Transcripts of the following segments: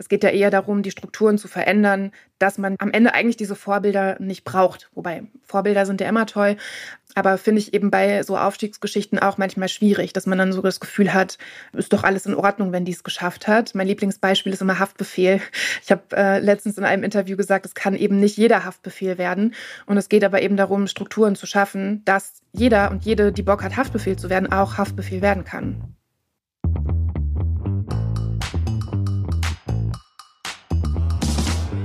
es geht ja eher darum, die Strukturen zu verändern, dass man am Ende eigentlich diese Vorbilder nicht braucht. Wobei Vorbilder sind ja immer toll, aber finde ich eben bei so Aufstiegsgeschichten auch manchmal schwierig, dass man dann so das Gefühl hat, ist doch alles in Ordnung, wenn die es geschafft hat. Mein Lieblingsbeispiel ist immer Haftbefehl. Ich habe äh, letztens in einem Interview gesagt, es kann eben nicht jeder Haftbefehl werden. Und es geht aber eben darum, Strukturen zu schaffen, dass jeder und jede, die Bock hat, Haftbefehl zu werden, auch Haftbefehl werden kann.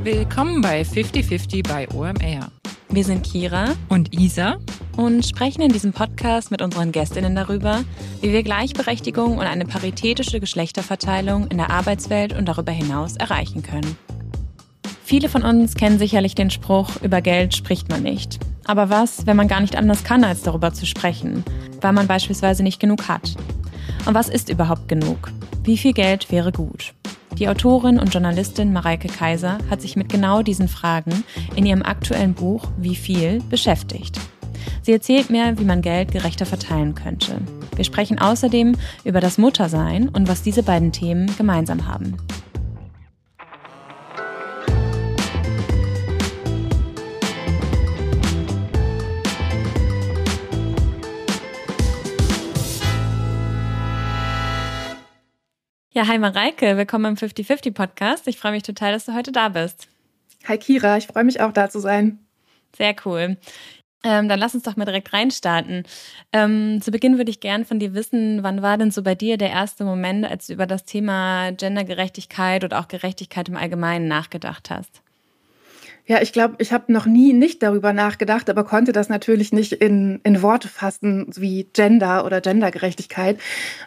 Willkommen bei 50-50 bei OMR. Wir sind Kira und Isa und sprechen in diesem Podcast mit unseren Gästinnen darüber, wie wir Gleichberechtigung und eine paritätische Geschlechterverteilung in der Arbeitswelt und darüber hinaus erreichen können. Viele von uns kennen sicherlich den Spruch, über Geld spricht man nicht. Aber was, wenn man gar nicht anders kann, als darüber zu sprechen, weil man beispielsweise nicht genug hat? Und was ist überhaupt genug? Wie viel Geld wäre gut? Die Autorin und Journalistin Mareike Kaiser hat sich mit genau diesen Fragen in ihrem aktuellen Buch Wie viel beschäftigt. Sie erzählt mir, wie man Geld gerechter verteilen könnte. Wir sprechen außerdem über das Muttersein und was diese beiden Themen gemeinsam haben. Ja, hi Mareike, willkommen im 50-50 Podcast. Ich freue mich total, dass du heute da bist. Hi Kira, ich freue mich auch da zu sein. Sehr cool. Ähm, dann lass uns doch mal direkt reinstarten. Ähm, zu Beginn würde ich gern von dir wissen, wann war denn so bei dir der erste Moment, als du über das Thema Gendergerechtigkeit oder auch Gerechtigkeit im Allgemeinen nachgedacht hast? Ja, ich glaube, ich habe noch nie nicht darüber nachgedacht, aber konnte das natürlich nicht in, in Worte fassen, wie Gender oder Gendergerechtigkeit.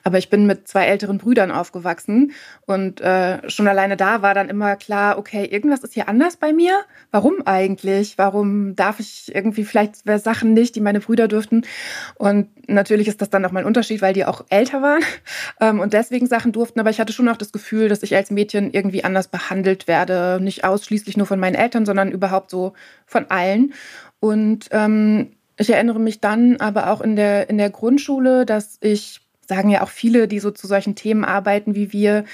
Aber ich bin mit zwei älteren Brüdern aufgewachsen und äh, schon alleine da war dann immer klar, okay, irgendwas ist hier anders bei mir. Warum eigentlich? Warum darf ich irgendwie vielleicht Sachen nicht, die meine Brüder dürften? Und natürlich ist das dann nochmal ein Unterschied, weil die auch älter waren ähm, und deswegen Sachen durften. Aber ich hatte schon auch das Gefühl, dass ich als Mädchen irgendwie anders behandelt werde. Nicht ausschließlich nur von meinen Eltern, sondern sondern überhaupt so von allen. Und ähm, ich erinnere mich dann aber auch in der, in der Grundschule, dass ich, sagen ja auch viele, die so zu solchen Themen arbeiten wie wir,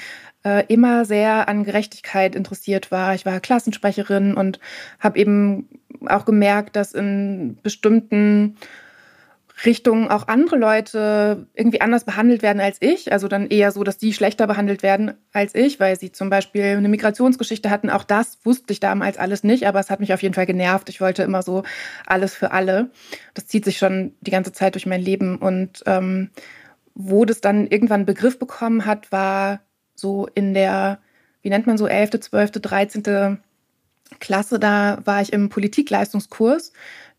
äh, immer sehr an Gerechtigkeit interessiert war. Ich war Klassensprecherin und habe eben auch gemerkt, dass in bestimmten Richtung auch andere Leute irgendwie anders behandelt werden als ich. Also dann eher so, dass die schlechter behandelt werden als ich, weil sie zum Beispiel eine Migrationsgeschichte hatten. Auch das wusste ich damals alles nicht, aber es hat mich auf jeden Fall genervt. Ich wollte immer so alles für alle. Das zieht sich schon die ganze Zeit durch mein Leben. Und ähm, wo das dann irgendwann einen Begriff bekommen hat, war so in der, wie nennt man so, 11., 12., 13. Klasse. Da war ich im Politikleistungskurs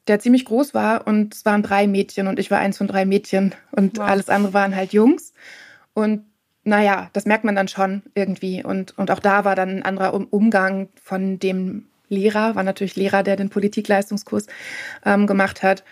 der ziemlich groß war und es waren drei Mädchen und ich war eins von drei Mädchen und wow. alles andere waren halt Jungs. Und naja, das merkt man dann schon irgendwie. Und, und auch da war dann ein anderer Umgang von dem Lehrer, war natürlich Lehrer, der den Politikleistungskurs ähm, gemacht hat.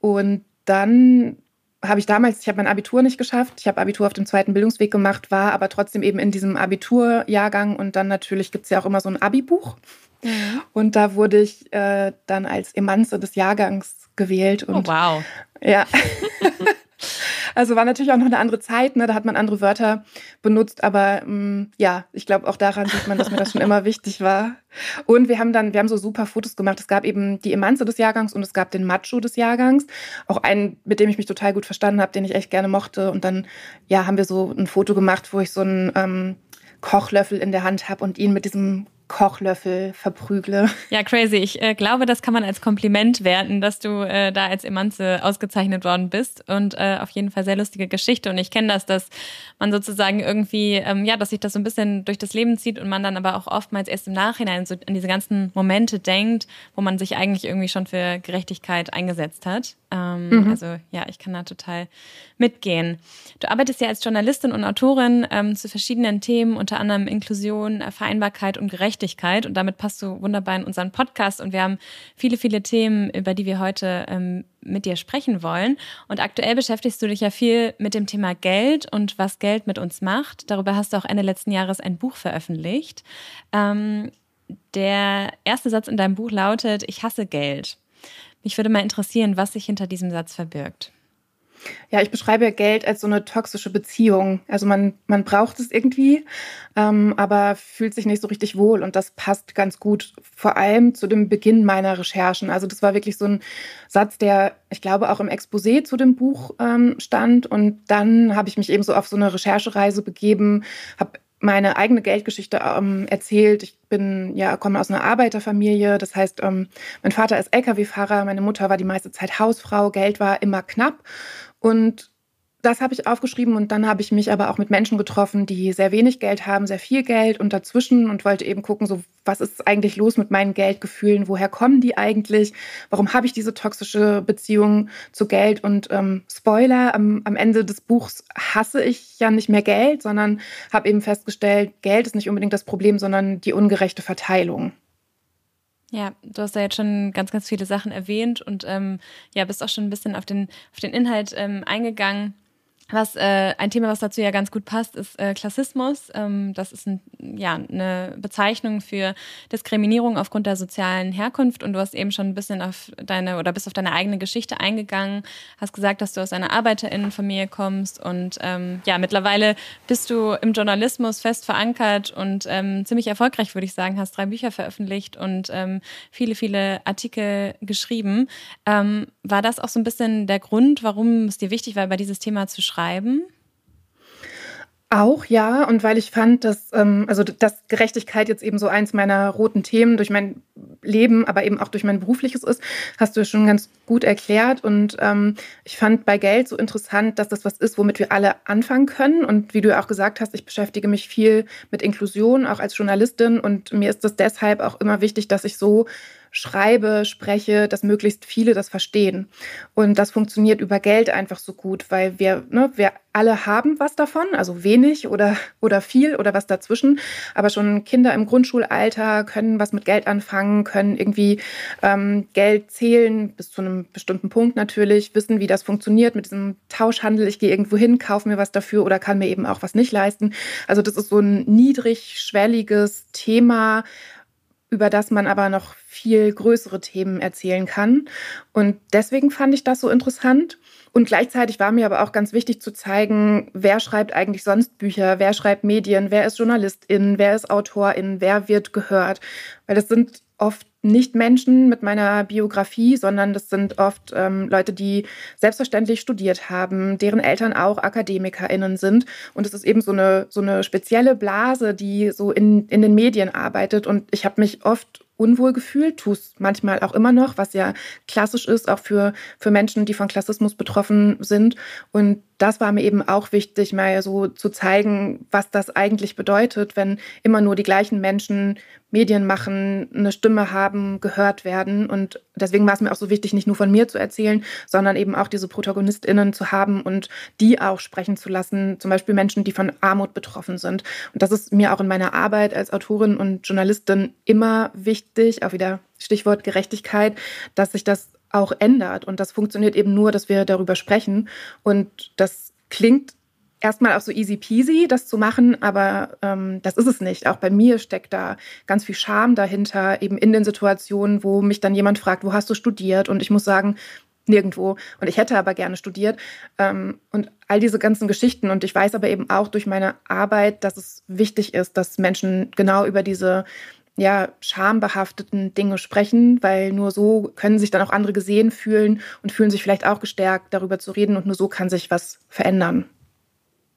Und dann habe ich damals, ich habe mein Abitur nicht geschafft. Ich habe Abitur auf dem zweiten Bildungsweg gemacht, war aber trotzdem eben in diesem Abiturjahrgang. Und dann natürlich gibt es ja auch immer so ein Abi-Buch. Mhm. Und da wurde ich äh, dann als Emanze des Jahrgangs gewählt. Und, oh, wow. Ja. also war natürlich auch noch eine andere Zeit, ne? da hat man andere Wörter benutzt, aber ähm, ja, ich glaube auch daran sieht man, dass mir das schon immer wichtig war. Und wir haben dann, wir haben so super Fotos gemacht. Es gab eben die Emanze des Jahrgangs und es gab den Macho des Jahrgangs. Auch einen, mit dem ich mich total gut verstanden habe, den ich echt gerne mochte. Und dann, ja, haben wir so ein Foto gemacht, wo ich so einen ähm, Kochlöffel in der Hand habe und ihn mit diesem Kochlöffel verprügle. Ja, crazy. Ich äh, glaube, das kann man als Kompliment werten, dass du äh, da als Emanze ausgezeichnet worden bist. Und äh, auf jeden Fall sehr lustige Geschichte. Und ich kenne das, dass man sozusagen irgendwie, ähm, ja, dass sich das so ein bisschen durch das Leben zieht und man dann aber auch oftmals erst im Nachhinein so an diese ganzen Momente denkt, wo man sich eigentlich irgendwie schon für Gerechtigkeit eingesetzt hat. Ähm, mhm. Also ja, ich kann da total mitgehen. Du arbeitest ja als Journalistin und Autorin ähm, zu verschiedenen Themen, unter anderem Inklusion, Vereinbarkeit und Gerechtigkeit. Und damit passt du wunderbar in unseren Podcast. Und wir haben viele, viele Themen, über die wir heute ähm, mit dir sprechen wollen. Und aktuell beschäftigst du dich ja viel mit dem Thema Geld und was Geld mit uns macht. Darüber hast du auch Ende letzten Jahres ein Buch veröffentlicht. Ähm, der erste Satz in deinem Buch lautet, ich hasse Geld. Mich würde mal interessieren, was sich hinter diesem Satz verbirgt. Ja, ich beschreibe Geld als so eine toxische Beziehung. Also man, man braucht es irgendwie, ähm, aber fühlt sich nicht so richtig wohl. Und das passt ganz gut, vor allem zu dem Beginn meiner Recherchen. Also das war wirklich so ein Satz, der, ich glaube, auch im Exposé zu dem Buch ähm, stand. Und dann habe ich mich eben so auf so eine Recherchereise begeben, habe meine eigene Geldgeschichte ähm, erzählt. Ich bin ja komme aus einer Arbeiterfamilie, das heißt, ähm, mein Vater ist LKW-Fahrer, meine Mutter war die meiste Zeit Hausfrau, Geld war immer knapp und das habe ich aufgeschrieben und dann habe ich mich aber auch mit Menschen getroffen, die sehr wenig Geld haben, sehr viel Geld und dazwischen und wollte eben gucken, so was ist eigentlich los mit meinen Geldgefühlen, woher kommen die eigentlich, warum habe ich diese toxische Beziehung zu Geld? Und ähm, Spoiler, am, am Ende des Buchs hasse ich ja nicht mehr Geld, sondern habe eben festgestellt, Geld ist nicht unbedingt das Problem, sondern die ungerechte Verteilung. Ja, du hast ja jetzt schon ganz, ganz viele Sachen erwähnt und ähm, ja, bist auch schon ein bisschen auf den, auf den Inhalt ähm, eingegangen. Was äh, ein Thema, was dazu ja ganz gut passt, ist äh, Klassismus. Ähm, das ist ein, ja eine Bezeichnung für Diskriminierung aufgrund der sozialen Herkunft. Und du hast eben schon ein bisschen auf deine oder bist auf deine eigene Geschichte eingegangen, hast gesagt, dass du aus einer Arbeiterinnenfamilie kommst und ähm, ja mittlerweile bist du im Journalismus fest verankert und ähm, ziemlich erfolgreich, würde ich sagen. Hast drei Bücher veröffentlicht und ähm, viele, viele Artikel geschrieben. Ähm, war das auch so ein bisschen der Grund, warum es dir wichtig war, über dieses Thema zu schreiben? Schreiben? Auch ja, und weil ich fand, dass, ähm, also dass Gerechtigkeit jetzt eben so eins meiner roten Themen durch mein Leben, aber eben auch durch mein berufliches ist, hast du schon ganz gut erklärt. Und ähm, ich fand bei Geld so interessant, dass das was ist, womit wir alle anfangen können. Und wie du ja auch gesagt hast, ich beschäftige mich viel mit Inklusion, auch als Journalistin. Und mir ist es deshalb auch immer wichtig, dass ich so schreibe, spreche, dass möglichst viele das verstehen. Und das funktioniert über Geld einfach so gut, weil wir, ne, wir alle haben was davon, also wenig oder, oder viel oder was dazwischen. Aber schon Kinder im Grundschulalter können was mit Geld anfangen, können irgendwie ähm, Geld zählen, bis zu einem bestimmten Punkt natürlich, wissen, wie das funktioniert mit diesem Tauschhandel. Ich gehe irgendwo hin, kaufe mir was dafür oder kann mir eben auch was nicht leisten. Also das ist so ein niedrigschwelliges Thema, über das man aber noch viel größere Themen erzählen kann. Und deswegen fand ich das so interessant. Und gleichzeitig war mir aber auch ganz wichtig zu zeigen, wer schreibt eigentlich sonst Bücher, wer schreibt Medien, wer ist Journalistin, wer ist Autorin, wer wird gehört. Weil das sind oft nicht Menschen mit meiner Biografie, sondern das sind oft ähm, Leute, die selbstverständlich studiert haben, deren Eltern auch AkademikerInnen sind. Und es ist eben so eine, so eine spezielle Blase, die so in, in den Medien arbeitet. Und ich habe mich oft unwohl gefühlt, tue es manchmal auch immer noch, was ja klassisch ist, auch für, für Menschen, die von Klassismus betroffen sind. Und das war mir eben auch wichtig, mal so zu zeigen, was das eigentlich bedeutet, wenn immer nur die gleichen Menschen Medien machen, eine Stimme haben, gehört werden. Und deswegen war es mir auch so wichtig, nicht nur von mir zu erzählen, sondern eben auch diese ProtagonistInnen zu haben und die auch sprechen zu lassen. Zum Beispiel Menschen, die von Armut betroffen sind. Und das ist mir auch in meiner Arbeit als Autorin und Journalistin immer wichtig, auch wieder Stichwort Gerechtigkeit, dass sich das auch ändert. Und das funktioniert eben nur, dass wir darüber sprechen. Und das klingt erstmal auch so easy peasy, das zu machen, aber ähm, das ist es nicht. Auch bei mir steckt da ganz viel Scham dahinter, eben in den Situationen, wo mich dann jemand fragt, wo hast du studiert? Und ich muss sagen, nirgendwo. Und ich hätte aber gerne studiert. Ähm, und all diese ganzen Geschichten. Und ich weiß aber eben auch durch meine Arbeit, dass es wichtig ist, dass Menschen genau über diese ja, schambehafteten Dinge sprechen, weil nur so können sich dann auch andere gesehen fühlen und fühlen sich vielleicht auch gestärkt, darüber zu reden und nur so kann sich was verändern.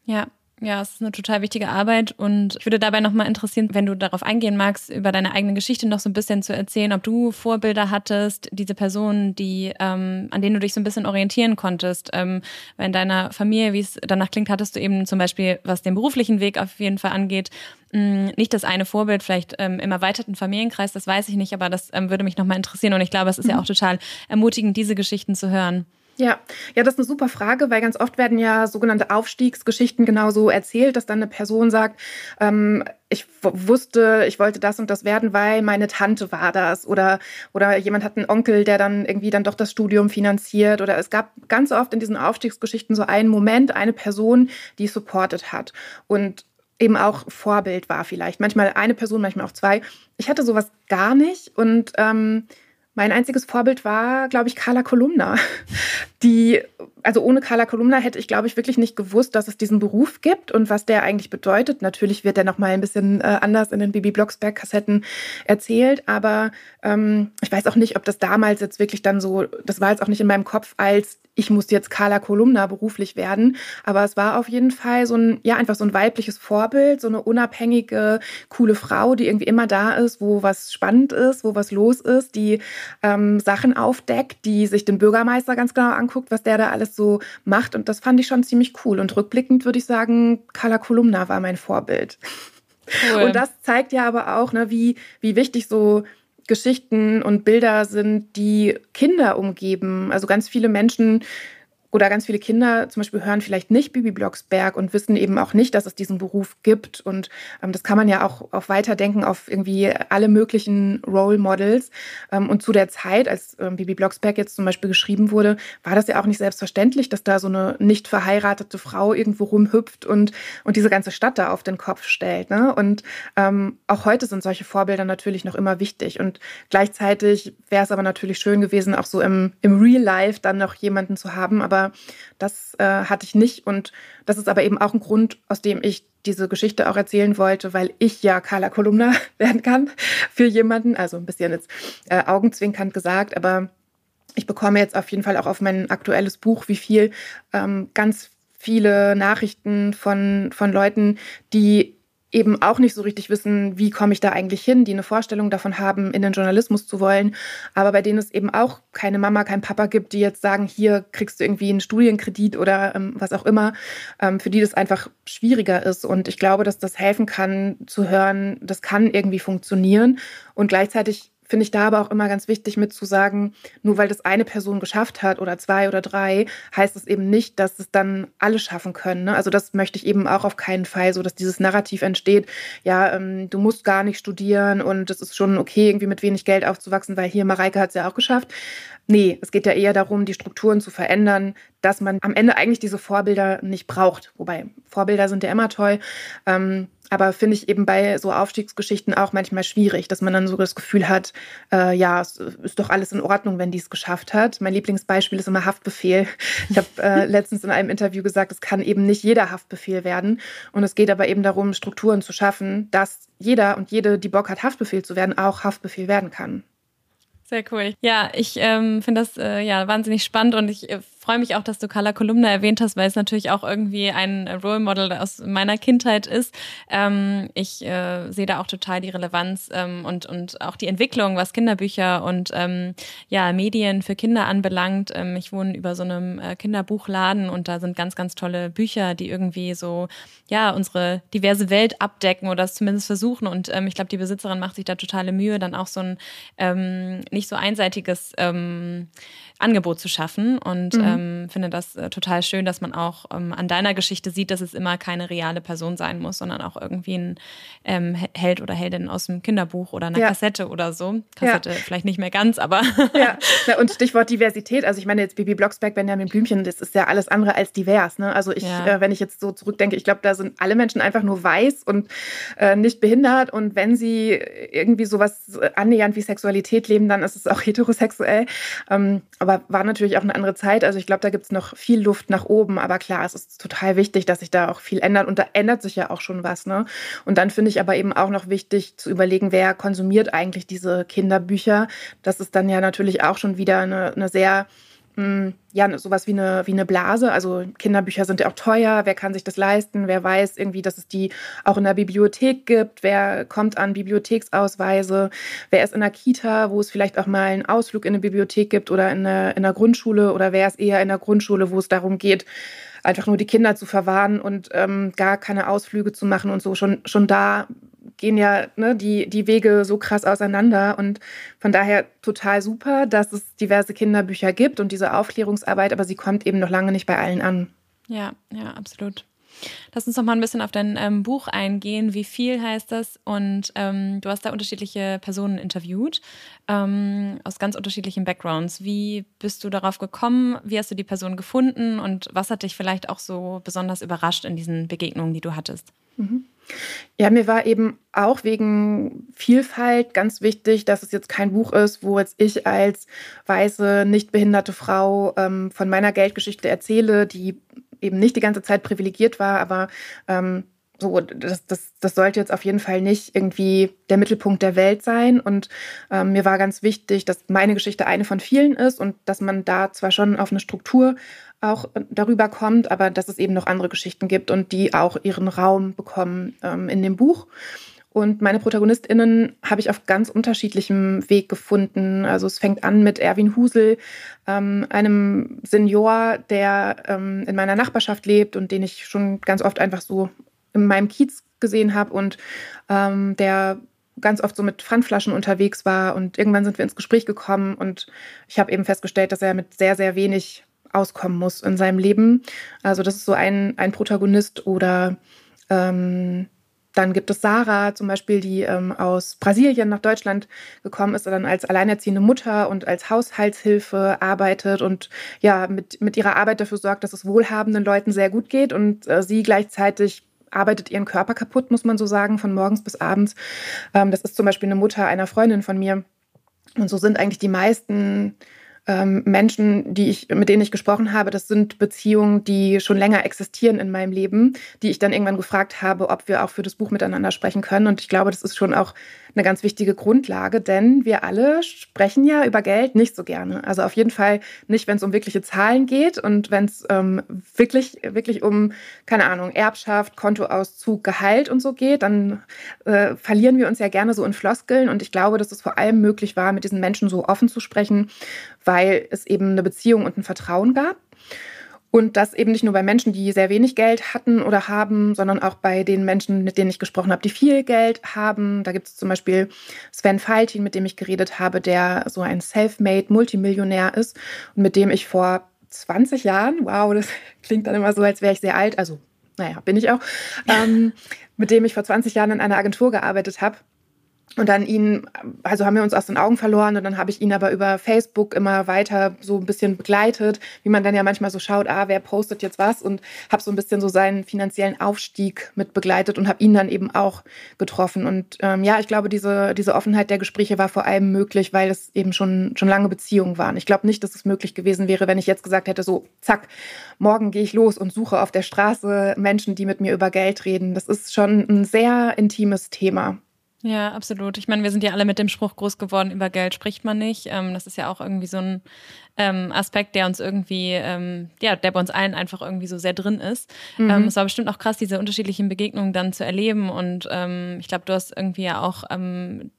Ja, ja, es ist eine total wichtige Arbeit und ich würde dabei nochmal interessieren, wenn du darauf eingehen magst, über deine eigene Geschichte noch so ein bisschen zu erzählen, ob du Vorbilder hattest, diese Personen, die, ähm, an denen du dich so ein bisschen orientieren konntest. Ähm, weil in deiner Familie, wie es danach klingt, hattest du eben zum Beispiel, was den beruflichen Weg auf jeden Fall angeht, mh, mm, nicht das eine Vorbild, vielleicht ähm, im erweiterten Familienkreis, das weiß ich nicht, aber das ähm, würde mich nochmal interessieren und ich glaube, es ist mhm. ja auch total ermutigend, diese Geschichten zu hören. Ja, ja, das ist eine super Frage, weil ganz oft werden ja sogenannte Aufstiegsgeschichten genauso erzählt, dass dann eine Person sagt, ähm, ich wusste, ich wollte das und das werden, weil meine Tante war das oder oder jemand hat einen Onkel, der dann irgendwie dann doch das Studium finanziert oder es gab ganz oft in diesen Aufstiegsgeschichten so einen Moment, eine Person, die supportet hat und eben auch Vorbild war vielleicht. Manchmal eine Person, manchmal auch zwei. Ich hatte sowas gar nicht und ähm, mein einziges Vorbild war, glaube ich, Carla Kolumna, die also ohne Carla Kolumna hätte ich, glaube ich, wirklich nicht gewusst, dass es diesen Beruf gibt und was der eigentlich bedeutet. Natürlich wird der nochmal ein bisschen äh, anders in den Bibi Blocksberg-Kassetten erzählt, aber ähm, ich weiß auch nicht, ob das damals jetzt wirklich dann so, das war jetzt auch nicht in meinem Kopf als ich muss jetzt Carla Kolumna beruflich werden. Aber es war auf jeden Fall so ein, ja, einfach so ein weibliches Vorbild, so eine unabhängige, coole Frau, die irgendwie immer da ist, wo was spannend ist, wo was los ist, die ähm, Sachen aufdeckt, die sich den Bürgermeister ganz genau anguckt, was der da alles so macht. Und das fand ich schon ziemlich cool. Und rückblickend würde ich sagen, Carla Kolumna war mein Vorbild. Cool. Und das zeigt ja aber auch, ne, wie, wie wichtig so Geschichten und Bilder sind, die Kinder umgeben. Also ganz viele Menschen oder ganz viele Kinder zum Beispiel hören vielleicht nicht Bibi Blocksberg und wissen eben auch nicht, dass es diesen Beruf gibt. Und ähm, das kann man ja auch, auch weiterdenken auf irgendwie alle möglichen Role Models. Ähm, und zu der Zeit, als ähm, Bibi Blocksberg jetzt zum Beispiel geschrieben wurde, war das ja auch nicht selbstverständlich, dass da so eine nicht verheiratete Frau irgendwo rumhüpft und, und diese ganze Stadt da auf den Kopf stellt. Ne? Und ähm, auch heute sind solche Vorbilder natürlich noch immer wichtig. Und gleichzeitig wäre es aber natürlich schön gewesen, auch so im, im Real Life dann noch jemanden zu haben. Aber das äh, hatte ich nicht. Und das ist aber eben auch ein Grund, aus dem ich diese Geschichte auch erzählen wollte, weil ich ja Carla Kolumna werden kann für jemanden. Also ein bisschen jetzt äh, augenzwinkernd gesagt, aber ich bekomme jetzt auf jeden Fall auch auf mein aktuelles Buch, wie viel ähm, ganz viele Nachrichten von, von Leuten, die eben auch nicht so richtig wissen, wie komme ich da eigentlich hin, die eine Vorstellung davon haben, in den Journalismus zu wollen, aber bei denen es eben auch keine Mama, kein Papa gibt, die jetzt sagen, hier kriegst du irgendwie einen Studienkredit oder ähm, was auch immer, ähm, für die das einfach schwieriger ist. Und ich glaube, dass das helfen kann zu hören, das kann irgendwie funktionieren und gleichzeitig finde ich da aber auch immer ganz wichtig mit zu sagen, nur weil das eine Person geschafft hat oder zwei oder drei, heißt es eben nicht, dass es dann alle schaffen können. Ne? Also das möchte ich eben auch auf keinen Fall, so dass dieses Narrativ entsteht, ja, ähm, du musst gar nicht studieren und es ist schon okay, irgendwie mit wenig Geld aufzuwachsen, weil hier Mareike hat es ja auch geschafft. Nee, es geht ja eher darum, die Strukturen zu verändern, dass man am Ende eigentlich diese Vorbilder nicht braucht. Wobei Vorbilder sind ja immer toll. Ähm, aber finde ich eben bei so Aufstiegsgeschichten auch manchmal schwierig, dass man dann so das Gefühl hat, äh, ja, es ist doch alles in Ordnung, wenn die es geschafft hat. Mein Lieblingsbeispiel ist immer Haftbefehl. Ich habe äh, letztens in einem Interview gesagt, es kann eben nicht jeder Haftbefehl werden. Und es geht aber eben darum, Strukturen zu schaffen, dass jeder und jede, die Bock hat, Haftbefehl zu werden, auch Haftbefehl werden kann. Sehr cool. Ja, ich ähm, finde das äh, ja wahnsinnig spannend und ich äh, freue mich auch, dass du Carla Kolumna erwähnt hast, weil es natürlich auch irgendwie ein Role Model aus meiner Kindheit ist. Ähm, ich äh, sehe da auch total die Relevanz ähm, und, und auch die Entwicklung, was Kinderbücher und ähm, ja, Medien für Kinder anbelangt. Ähm, ich wohne über so einem äh, Kinderbuchladen und da sind ganz, ganz tolle Bücher, die irgendwie so, ja, unsere diverse Welt abdecken oder es zumindest versuchen. Und ähm, ich glaube, die Besitzerin macht sich da totale Mühe, dann auch so ein ähm, nicht so einseitiges Angebot zu schaffen. Und mhm. ähm, finde das äh, total schön, dass man auch ähm, an deiner Geschichte sieht, dass es immer keine reale Person sein muss, sondern auch irgendwie ein ähm, Held oder Heldin aus dem Kinderbuch oder einer ja. Kassette oder so. Kassette ja. vielleicht nicht mehr ganz, aber. ja. und Stichwort Diversität. Also ich meine jetzt Bibi Blocksberg, Benjamin Blümchen, das ist ja alles andere als divers. Ne? Also ich, ja. äh, wenn ich jetzt so zurückdenke, ich glaube, da sind alle Menschen einfach nur weiß und äh, nicht behindert. Und wenn sie irgendwie sowas annähernd wie Sexualität leben, dann ist es auch heterosexuell. Aber war natürlich auch eine andere Zeit. Also ich glaube, da gibt es noch viel Luft nach oben. Aber klar, es ist total wichtig, dass sich da auch viel ändert. Und da ändert sich ja auch schon was. Ne? Und dann finde ich aber eben auch noch wichtig zu überlegen, wer konsumiert eigentlich diese Kinderbücher. Das ist dann ja natürlich auch schon wieder eine, eine sehr ja, sowas wie eine, wie eine Blase. Also Kinderbücher sind ja auch teuer. Wer kann sich das leisten? Wer weiß irgendwie, dass es die auch in der Bibliothek gibt? Wer kommt an Bibliotheksausweise? Wer ist in der Kita, wo es vielleicht auch mal einen Ausflug in eine Bibliothek gibt oder in der, in der Grundschule? Oder wer ist eher in der Grundschule, wo es darum geht, einfach nur die Kinder zu verwahren und ähm, gar keine Ausflüge zu machen und so. Schon, schon da gehen ja ne, die, die Wege so krass auseinander. Und von daher total super, dass es diverse Kinderbücher gibt und diese Aufklärungsarbeit, aber sie kommt eben noch lange nicht bei allen an. Ja, ja, absolut. Lass uns noch mal ein bisschen auf dein ähm, Buch eingehen. Wie viel heißt das? Und ähm, du hast da unterschiedliche Personen interviewt ähm, aus ganz unterschiedlichen Backgrounds. Wie bist du darauf gekommen? Wie hast du die Person gefunden? Und was hat dich vielleicht auch so besonders überrascht in diesen Begegnungen, die du hattest? Mhm. Ja, mir war eben auch wegen Vielfalt ganz wichtig, dass es jetzt kein Buch ist, wo jetzt ich als weiße, nicht behinderte Frau ähm, von meiner Geldgeschichte erzähle, die eben nicht die ganze Zeit privilegiert war, aber ähm, so, das, das, das sollte jetzt auf jeden Fall nicht irgendwie der Mittelpunkt der Welt sein. Und ähm, mir war ganz wichtig, dass meine Geschichte eine von vielen ist und dass man da zwar schon auf eine Struktur auch darüber kommt, aber dass es eben noch andere Geschichten gibt und die auch ihren Raum bekommen ähm, in dem Buch. Und meine ProtagonistInnen habe ich auf ganz unterschiedlichem Weg gefunden. Also es fängt an mit Erwin Husel, ähm, einem Senior, der ähm, in meiner Nachbarschaft lebt und den ich schon ganz oft einfach so in meinem Kiez gesehen habe und ähm, der ganz oft so mit Pfandflaschen unterwegs war. Und irgendwann sind wir ins Gespräch gekommen und ich habe eben festgestellt, dass er mit sehr, sehr wenig auskommen muss in seinem Leben. Also das ist so ein, ein Protagonist oder ähm, dann gibt es Sarah zum Beispiel, die ähm, aus Brasilien nach Deutschland gekommen ist, dann als alleinerziehende Mutter und als Haushaltshilfe arbeitet und ja mit, mit ihrer Arbeit dafür sorgt, dass es wohlhabenden Leuten sehr gut geht und äh, sie gleichzeitig arbeitet ihren Körper kaputt, muss man so sagen, von morgens bis abends. Ähm, das ist zum Beispiel eine Mutter einer Freundin von mir. Und so sind eigentlich die meisten ähm, Menschen, die ich, mit denen ich gesprochen habe, das sind Beziehungen, die schon länger existieren in meinem Leben, die ich dann irgendwann gefragt habe, ob wir auch für das Buch miteinander sprechen können. Und ich glaube, das ist schon auch eine ganz wichtige Grundlage, denn wir alle sprechen ja über Geld nicht so gerne. Also auf jeden Fall nicht, wenn es um wirkliche Zahlen geht und wenn es ähm, wirklich, wirklich um, keine Ahnung, Erbschaft, Kontoauszug, Gehalt und so geht, dann äh, verlieren wir uns ja gerne so in Floskeln. Und ich glaube, dass es vor allem möglich war, mit diesen Menschen so offen zu sprechen, weil es eben eine Beziehung und ein Vertrauen gab. Und das eben nicht nur bei Menschen, die sehr wenig Geld hatten oder haben, sondern auch bei den Menschen, mit denen ich gesprochen habe, die viel Geld haben. Da gibt es zum Beispiel Sven Faltin, mit dem ich geredet habe, der so ein Self-made Multimillionär ist und mit dem ich vor 20 Jahren, wow, das klingt dann immer so, als wäre ich sehr alt, also naja, bin ich auch, ähm, mit dem ich vor 20 Jahren in einer Agentur gearbeitet habe und dann ihn, also haben wir uns aus den Augen verloren und dann habe ich ihn aber über Facebook immer weiter so ein bisschen begleitet, wie man dann ja manchmal so schaut, ah, wer postet jetzt was und habe so ein bisschen so seinen finanziellen Aufstieg mit begleitet und habe ihn dann eben auch getroffen. Und ähm, ja, ich glaube, diese, diese Offenheit der Gespräche war vor allem möglich, weil es eben schon, schon lange Beziehungen waren. Ich glaube nicht, dass es möglich gewesen wäre, wenn ich jetzt gesagt hätte, so, zack, morgen gehe ich los und suche auf der Straße Menschen, die mit mir über Geld reden. Das ist schon ein sehr intimes Thema. Ja, absolut. Ich meine, wir sind ja alle mit dem Spruch groß geworden, über Geld spricht man nicht. Ähm, das ist ja auch irgendwie so ein ähm, Aspekt, der uns irgendwie, ähm, ja, der bei uns allen einfach irgendwie so sehr drin ist. Mhm. Es war bestimmt auch krass, diese unterschiedlichen Begegnungen dann zu erleben. Und ich glaube, du hast irgendwie ja auch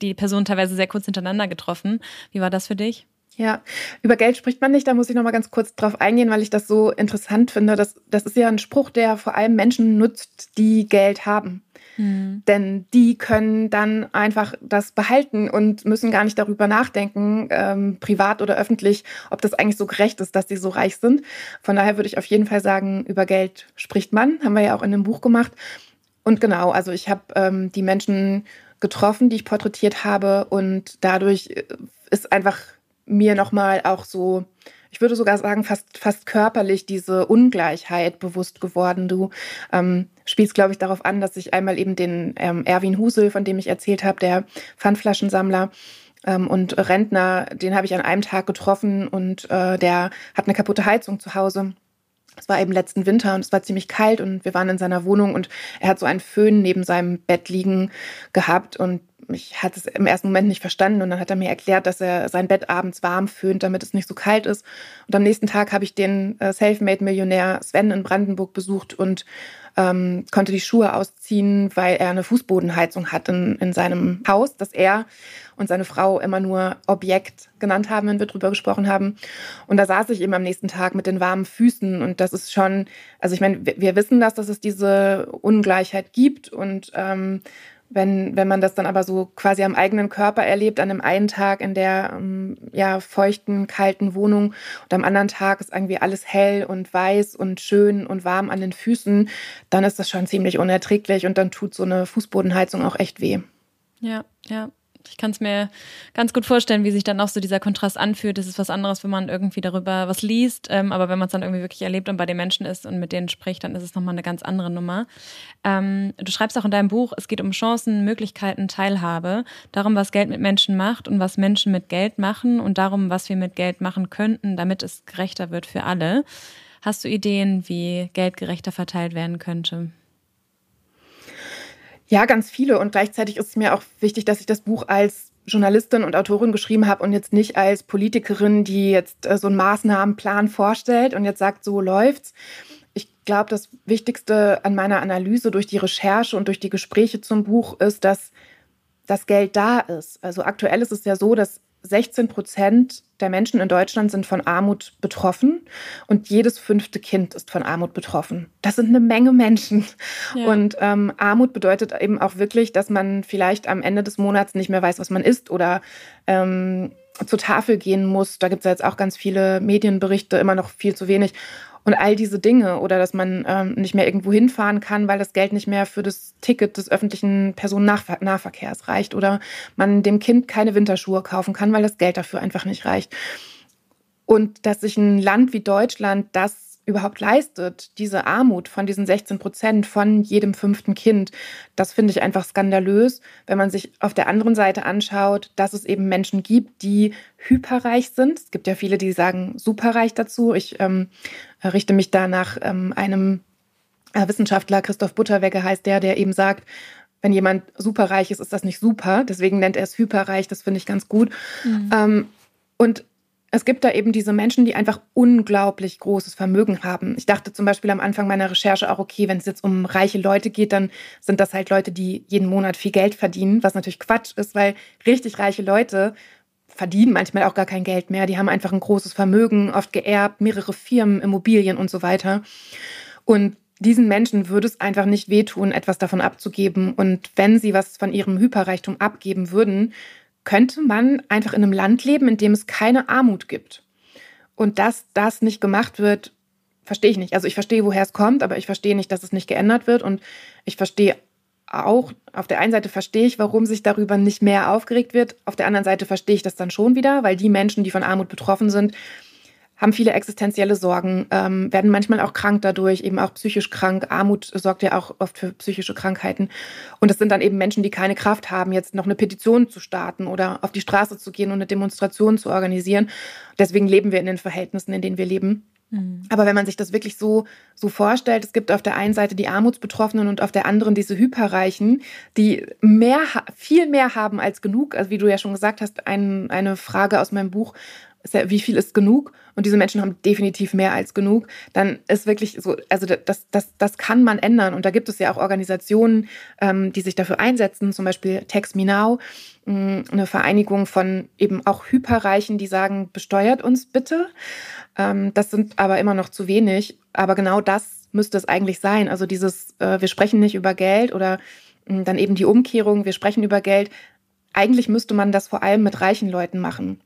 die Person teilweise sehr kurz hintereinander getroffen. Wie war das für dich? Ja, über Geld spricht man nicht. Da muss ich noch mal ganz kurz drauf eingehen, weil ich das so interessant finde. Das, das ist ja ein Spruch, der vor allem Menschen nutzt, die Geld haben. Mhm. Denn die können dann einfach das behalten und müssen gar nicht darüber nachdenken, ähm, privat oder öffentlich, ob das eigentlich so gerecht ist, dass sie so reich sind. Von daher würde ich auf jeden Fall sagen, über Geld spricht man. Haben wir ja auch in dem Buch gemacht. Und genau, also ich habe ähm, die Menschen getroffen, die ich porträtiert habe und dadurch äh, ist einfach mir nochmal auch so ich würde sogar sagen, fast, fast körperlich diese Ungleichheit bewusst geworden. Du ähm, spielst, glaube ich, darauf an, dass ich einmal eben den ähm, Erwin Husel, von dem ich erzählt habe, der Pfandflaschensammler, ähm, und Rentner, den habe ich an einem Tag getroffen und äh, der hat eine kaputte Heizung zu Hause. Es war eben letzten Winter und es war ziemlich kalt und wir waren in seiner Wohnung und er hat so einen Föhn neben seinem Bett liegen gehabt und ich hatte es im ersten Moment nicht verstanden und dann hat er mir erklärt, dass er sein Bett abends warm föhnt, damit es nicht so kalt ist. Und am nächsten Tag habe ich den äh, Selfmade-Millionär Sven in Brandenburg besucht und ähm, konnte die Schuhe ausziehen, weil er eine Fußbodenheizung hat in, in seinem Haus, das er und seine Frau immer nur Objekt genannt haben, wenn wir drüber gesprochen haben. Und da saß ich eben am nächsten Tag mit den warmen Füßen und das ist schon, also ich meine, wir, wir wissen das, dass es diese Ungleichheit gibt und ähm, wenn, wenn man das dann aber so quasi am eigenen Körper erlebt, an einem einen Tag in der ähm, ja, feuchten, kalten Wohnung und am anderen Tag ist irgendwie alles hell und weiß und schön und warm an den Füßen, dann ist das schon ziemlich unerträglich und dann tut so eine Fußbodenheizung auch echt weh. Ja, ja, Ich kann es mir ganz gut vorstellen, wie sich dann auch so dieser Kontrast anfühlt. Es ist was anderes, wenn man irgendwie darüber was liest, ähm, aber wenn man es dann irgendwie wirklich erlebt und bei den Menschen ist und mit denen spricht, dann ist es nochmal eine ganz andere Nummer. Ähm, du schreibst auch in deinem Buch, es geht um Chancen, Möglichkeiten, Teilhabe, darum, was Geld mit Menschen macht und was Menschen mit Geld machen und darum, was wir mit Geld machen könnten, damit es gerechter wird für alle. Hast du Ideen, wie Geld gerechter verteilt werden könnte? Ja, ganz viele. Und gleichzeitig ist es mir auch wichtig, dass ich das Buch als Journalistin und Autorin geschrieben habe und jetzt nicht als Politikerin, die jetzt äh, so einen Maßnahmenplan vorstellt und jetzt sagt, so läuft's. Ich glaube, das Wichtigste an meiner Analyse durch die Recherche und durch die Gespräche zum Buch ist, dass das Geld da ist. Also aktuell ist es ja so, dass 16 Prozent der Menschen in Deutschland sind von Armut betroffen und jedes fünfte Kind ist von Armut betroffen. Das sind eine Menge Menschen. Ja. Und ähm, Armut bedeutet eben auch wirklich, dass man vielleicht am Ende des Monats nicht mehr weiß, was man isst oder ähm, zur Tafel gehen muss. Da gibt es ja jetzt auch ganz viele Medienberichte, immer noch viel zu wenig. Und all diese Dinge oder dass man ähm, nicht mehr irgendwo hinfahren kann, weil das Geld nicht mehr für das Ticket des öffentlichen Personennahverkehrs reicht oder man dem Kind keine Winterschuhe kaufen kann, weil das Geld dafür einfach nicht reicht. Und dass sich ein Land wie Deutschland das überhaupt leistet, diese Armut von diesen 16 Prozent von jedem fünften Kind, das finde ich einfach skandalös, wenn man sich auf der anderen Seite anschaut, dass es eben Menschen gibt, die hyperreich sind. Es gibt ja viele, die sagen superreich dazu. Ich ähm, richte mich da nach ähm, einem äh, Wissenschaftler, Christoph Butterwegge heißt der, der eben sagt, wenn jemand superreich ist, ist das nicht super. Deswegen nennt er es hyperreich. Das finde ich ganz gut. Mhm. Ähm, und es gibt da eben diese Menschen, die einfach unglaublich großes Vermögen haben. Ich dachte zum Beispiel am Anfang meiner Recherche auch, okay, wenn es jetzt um reiche Leute geht, dann sind das halt Leute, die jeden Monat viel Geld verdienen, was natürlich Quatsch ist, weil richtig reiche Leute verdienen manchmal auch gar kein Geld mehr. Die haben einfach ein großes Vermögen, oft geerbt, mehrere Firmen, Immobilien und so weiter. Und diesen Menschen würde es einfach nicht wehtun, etwas davon abzugeben. Und wenn sie was von ihrem Hyperreichtum abgeben würden, könnte man einfach in einem Land leben, in dem es keine Armut gibt. Und dass das nicht gemacht wird, verstehe ich nicht. Also ich verstehe, woher es kommt, aber ich verstehe nicht, dass es nicht geändert wird. Und ich verstehe auch, auf der einen Seite verstehe ich, warum sich darüber nicht mehr aufgeregt wird. Auf der anderen Seite verstehe ich das dann schon wieder, weil die Menschen, die von Armut betroffen sind, haben viele existenzielle Sorgen, ähm, werden manchmal auch krank dadurch, eben auch psychisch krank. Armut sorgt ja auch oft für psychische Krankheiten. Und es sind dann eben Menschen, die keine Kraft haben, jetzt noch eine Petition zu starten oder auf die Straße zu gehen und eine Demonstration zu organisieren. Deswegen leben wir in den Verhältnissen, in denen wir leben. Mhm. Aber wenn man sich das wirklich so, so vorstellt, es gibt auf der einen Seite die Armutsbetroffenen und auf der anderen diese Hyperreichen, die mehr, viel mehr haben als genug. Also wie du ja schon gesagt hast, ein, eine Frage aus meinem Buch, wie viel ist genug? Und diese Menschen haben definitiv mehr als genug. Dann ist wirklich so, also das, das, das kann man ändern. Und da gibt es ja auch Organisationen, ähm, die sich dafür einsetzen, zum Beispiel Text Me Now, mm, eine Vereinigung von eben auch Hyperreichen, die sagen, besteuert uns bitte. Ähm, das sind aber immer noch zu wenig. Aber genau das müsste es eigentlich sein. Also dieses, äh, wir sprechen nicht über Geld oder mh, mm, dann eben die Umkehrung, wir sprechen über Geld. Eigentlich müsste man das vor allem mit reichen Leuten machen.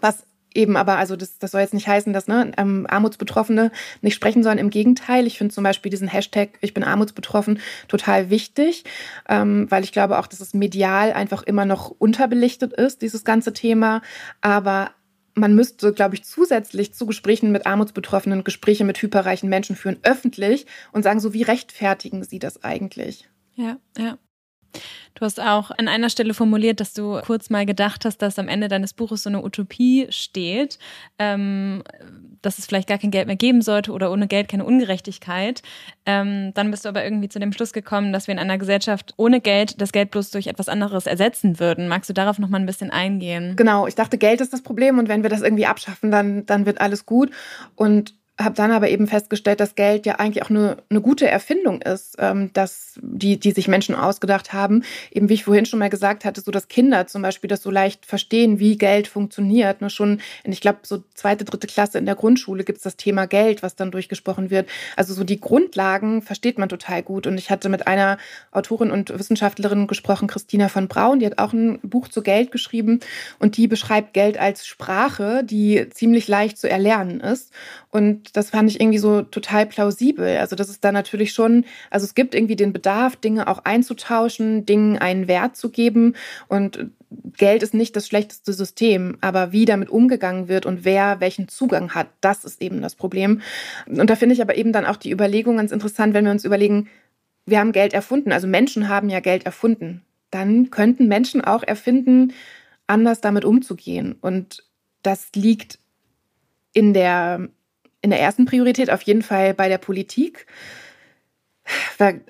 Was eben aber, also das, das soll jetzt nicht heißen, dass ne, ähm, Armutsbetroffene nicht sprechen sollen. Im Gegenteil, ich finde zum Beispiel diesen Hashtag Ich bin armutsbetroffen total wichtig, ähm, weil ich glaube auch, dass es medial einfach immer noch unterbelichtet ist, dieses ganze Thema. Aber man müsste, glaube ich, zusätzlich zu Gesprächen mit Armutsbetroffenen Gespräche mit hyperreichen Menschen führen, öffentlich und sagen, so wie rechtfertigen sie das eigentlich? Ja, ja. Du hast auch an einer Stelle formuliert, dass du kurz mal gedacht hast, dass am Ende deines Buches so eine Utopie steht, ähm, dass es vielleicht gar kein Geld mehr geben sollte oder ohne Geld keine Ungerechtigkeit. Ähm, dann bist du aber irgendwie zu dem Schluss gekommen, dass wir in einer Gesellschaft ohne Geld das Geld bloß durch etwas anderes ersetzen würden. Magst du darauf noch mal ein bisschen eingehen? Genau, ich dachte, Geld ist das Problem und wenn wir das irgendwie abschaffen, dann, dann wird alles gut. Und habe dann aber eben festgestellt, dass Geld ja eigentlich auch eine, eine gute Erfindung ist, ähm, dass die, die sich Menschen ausgedacht haben. Eben wie ich vorhin schon mal gesagt hatte, so dass Kinder zum Beispiel das so leicht verstehen, wie Geld funktioniert. Nur schon, in, ich glaube, so zweite, dritte Klasse in der Grundschule gibt es das Thema Geld, was dann durchgesprochen wird. Also so die Grundlagen versteht man total gut. Und ich hatte mit einer Autorin und Wissenschaftlerin gesprochen, Christina von Braun, die hat auch ein Buch zu Geld geschrieben und die beschreibt Geld als Sprache, die ziemlich leicht zu erlernen ist. Und das fand ich irgendwie so total plausibel. Also das ist da natürlich schon, also es gibt irgendwie den Bedarf, Dinge auch einzutauschen, Dingen einen Wert zu geben. Und Geld ist nicht das schlechteste System, aber wie damit umgegangen wird und wer welchen Zugang hat, das ist eben das Problem. Und da finde ich aber eben dann auch die Überlegung ganz interessant, wenn wir uns überlegen, wir haben Geld erfunden, also Menschen haben ja Geld erfunden. Dann könnten Menschen auch erfinden, anders damit umzugehen. Und das liegt in der, in der ersten Priorität auf jeden Fall bei der Politik.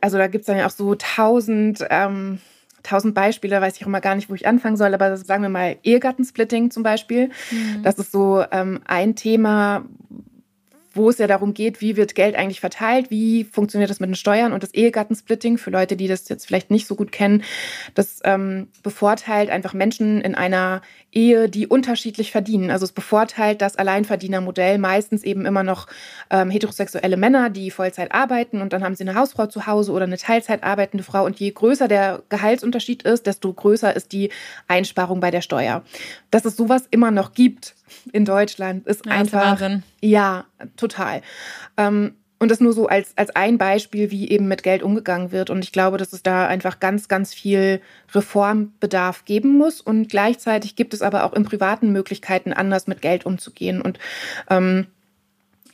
Also da gibt es dann ja auch so tausend, ähm, tausend Beispiele, weiß ich auch immer gar nicht, wo ich anfangen soll, aber sagen wir mal Ehegattensplitting zum Beispiel. Mhm. Das ist so ähm, ein Thema, wo es ja darum geht, wie wird Geld eigentlich verteilt, wie funktioniert das mit den Steuern und das Ehegattensplitting für Leute, die das jetzt vielleicht nicht so gut kennen, das ähm, bevorteilt einfach Menschen in einer Ehe, die unterschiedlich verdienen. Also es bevorteilt das Alleinverdienermodell meistens eben immer noch ähm, heterosexuelle Männer, die Vollzeit arbeiten und dann haben sie eine Hausfrau zu Hause oder eine Teilzeit arbeitende Frau und je größer der Gehaltsunterschied ist, desto größer ist die Einsparung bei der Steuer. Dass es sowas immer noch gibt in Deutschland ist ja, einfach ist ja total. Ähm, und das nur so als, als ein Beispiel, wie eben mit Geld umgegangen wird. Und ich glaube, dass es da einfach ganz, ganz viel Reformbedarf geben muss. Und gleichzeitig gibt es aber auch in privaten Möglichkeiten, anders mit Geld umzugehen. Und ähm,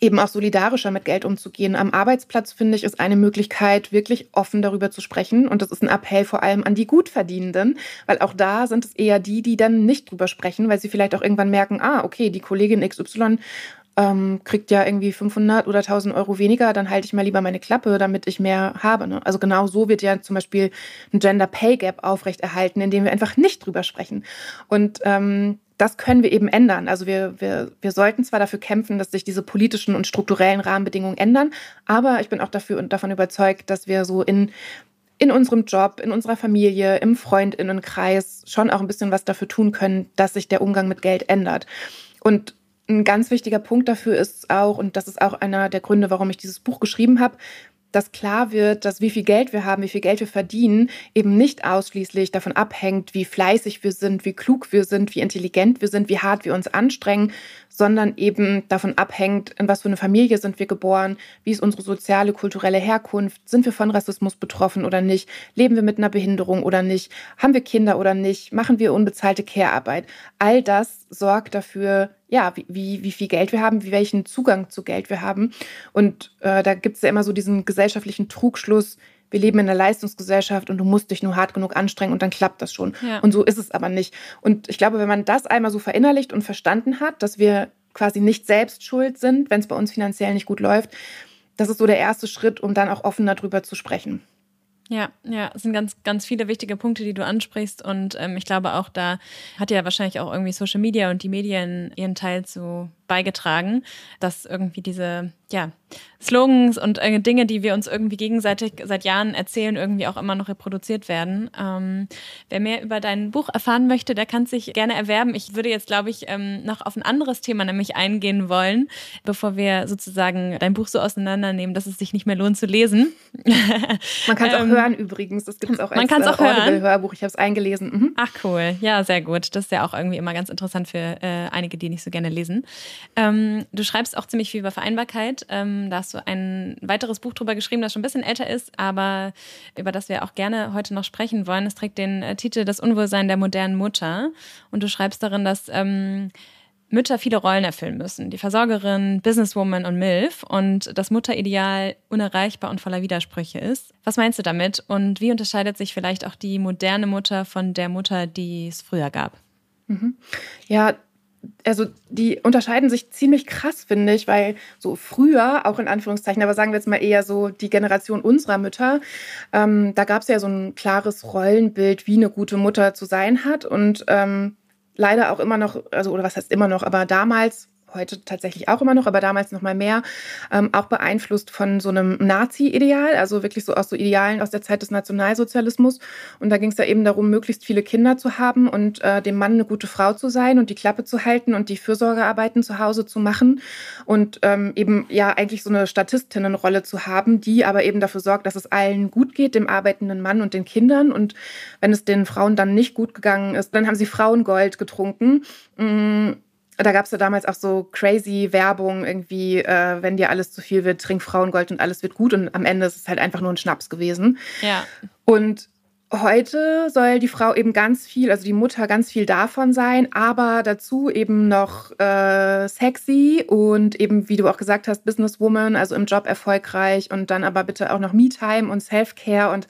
eben auch solidarischer mit Geld umzugehen. Am Arbeitsplatz, finde ich, ist eine Möglichkeit, wirklich offen darüber zu sprechen. Und das ist ein Appell vor allem an die Gutverdienenden, weil auch da sind es eher die, die dann nicht drüber sprechen, weil sie vielleicht auch irgendwann merken, ah, okay, die Kollegin XY ähm, kriegt ja irgendwie 500 oder 1000 Euro weniger, dann halte ich mal lieber meine Klappe, damit ich mehr habe. Ne? Also genau so wird ja zum Beispiel ein Gender Pay Gap aufrechterhalten, indem wir einfach nicht drüber sprechen. Und ähm, das können wir eben ändern. Also wir, wir, wir sollten zwar dafür kämpfen, dass sich diese politischen und strukturellen Rahmenbedingungen ändern, aber ich bin auch dafür und davon überzeugt, dass wir so in in unserem Job, in unserer Familie, im Freundinnenkreis schon auch ein bisschen was dafür tun können, dass sich der Umgang mit Geld ändert. Und ein ganz wichtiger Punkt dafür ist auch, und das ist auch einer der Gründe, warum ich dieses Buch geschrieben habe, dass klar wird, dass wie viel Geld wir haben, wie viel Geld wir verdienen, eben nicht ausschließlich davon abhängt, wie fleißig wir sind, wie klug wir sind, wie intelligent wir sind, wie hart wir uns anstrengen, sondern eben davon abhängt, in was für eine Familie sind wir geboren, wie ist unsere soziale, kulturelle Herkunft, sind wir von Rassismus betroffen oder nicht, leben wir mit einer Behinderung oder nicht, haben wir Kinder oder nicht, machen wir unbezahlte Care-Arbeit. All das sorgt dafür, ja, wie, wie, wie viel Geld wir haben, wie welchen Zugang zu Geld wir haben. Und äh, da gibt es ja immer so diesen gesellschaftlichen Trugschluss, wir leben in einer Leistungsgesellschaft und du musst dich nur hart genug anstrengen und dann klappt das schon. Ja. Und so ist es aber nicht. Und ich glaube, wenn man das einmal so verinnerlicht und verstanden hat, dass wir quasi nicht selbst schuld sind, wenn es bei uns finanziell nicht gut läuft, das ist so der erste Schritt, um dann auch offen darüber zu sprechen. Ja, ja, es sind ganz, ganz viele wichtige Punkte, die du ansprichst. Und ähm, ich glaube auch, da hat ja wahrscheinlich auch irgendwie Social Media und die Medien ihren Teil zu beigetragen, dass irgendwie diese ja, Slogans und äh, Dinge, die wir uns irgendwie gegenseitig seit Jahren erzählen, irgendwie auch immer noch reproduziert werden. Ähm, wer mehr über dein Buch erfahren möchte, der kann sich gerne erwerben. Ich würde jetzt, glaube ich, ähm, noch auf ein anderes Thema nämlich eingehen wollen, bevor wir sozusagen dein Buch so auseinandernehmen, dass es sich nicht mehr lohnt zu lesen. Man kann es ähm, auch hören übrigens. Das gibt es auch als man äh, auch hören. Hörbuch. Ich habe es eingelesen. Mhm. Ach cool. Ja, sehr gut. Das ist ja auch irgendwie immer ganz interessant für äh, einige, die nicht so gerne lesen. Ähm, du schreibst auch ziemlich viel über Vereinbarkeit. Ähm, da hast du ein weiteres Buch drüber geschrieben, das schon ein bisschen älter ist, aber über das wir auch gerne heute noch sprechen wollen. Es trägt den äh, Titel Das Unwohlsein der modernen Mutter. Und du schreibst darin, dass ähm, Mütter viele Rollen erfüllen müssen. Die Versorgerin, Businesswoman und MILF und das Mutterideal unerreichbar und voller Widersprüche ist. Was meinst du damit und wie unterscheidet sich vielleicht auch die moderne Mutter von der Mutter, die es früher gab? Mhm. Ja, also die unterscheiden sich ziemlich krass, finde ich, weil so früher, auch in Anführungszeichen, aber sagen wir jetzt mal eher so die Generation unserer Mütter, ähm, da gab es ja so ein klares Rollenbild, wie eine gute Mutter zu sein hat. Und ähm, leider auch immer noch, also oder was heißt immer noch, aber damals heute tatsächlich auch immer noch, aber damals noch mal mehr, ähm, auch beeinflusst von so einem Nazi-Ideal, also wirklich so aus so Idealen aus der Zeit des Nationalsozialismus. Und da ging es ja eben darum, möglichst viele Kinder zu haben und äh, dem Mann eine gute Frau zu sein und die Klappe zu halten und die Fürsorgearbeiten zu Hause zu machen und ähm, eben ja eigentlich so eine Statistinnenrolle zu haben, die aber eben dafür sorgt, dass es allen gut geht, dem arbeitenden Mann und den Kindern. Und wenn es den Frauen dann nicht gut gegangen ist, dann haben sie Frauengold getrunken. Mmh da gab es ja damals auch so crazy Werbung, irgendwie, äh, wenn dir alles zu viel wird, trink Frauengold und alles wird gut. Und am Ende ist es halt einfach nur ein Schnaps gewesen. Ja. Und heute soll die Frau eben ganz viel, also die Mutter ganz viel davon sein, aber dazu eben noch äh, sexy und eben, wie du auch gesagt hast, Businesswoman, also im Job erfolgreich und dann aber bitte auch noch Me-Time und Self-Care und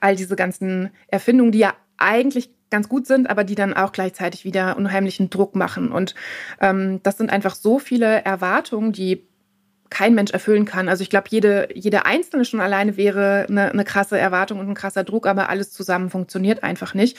all diese ganzen Erfindungen, die ja eigentlich ganz gut sind, aber die dann auch gleichzeitig wieder unheimlichen Druck machen. Und ähm, das sind einfach so viele Erwartungen, die kein Mensch erfüllen kann. Also ich glaube, jede, jede einzelne schon alleine wäre eine, eine krasse Erwartung und ein krasser Druck, aber alles zusammen funktioniert einfach nicht.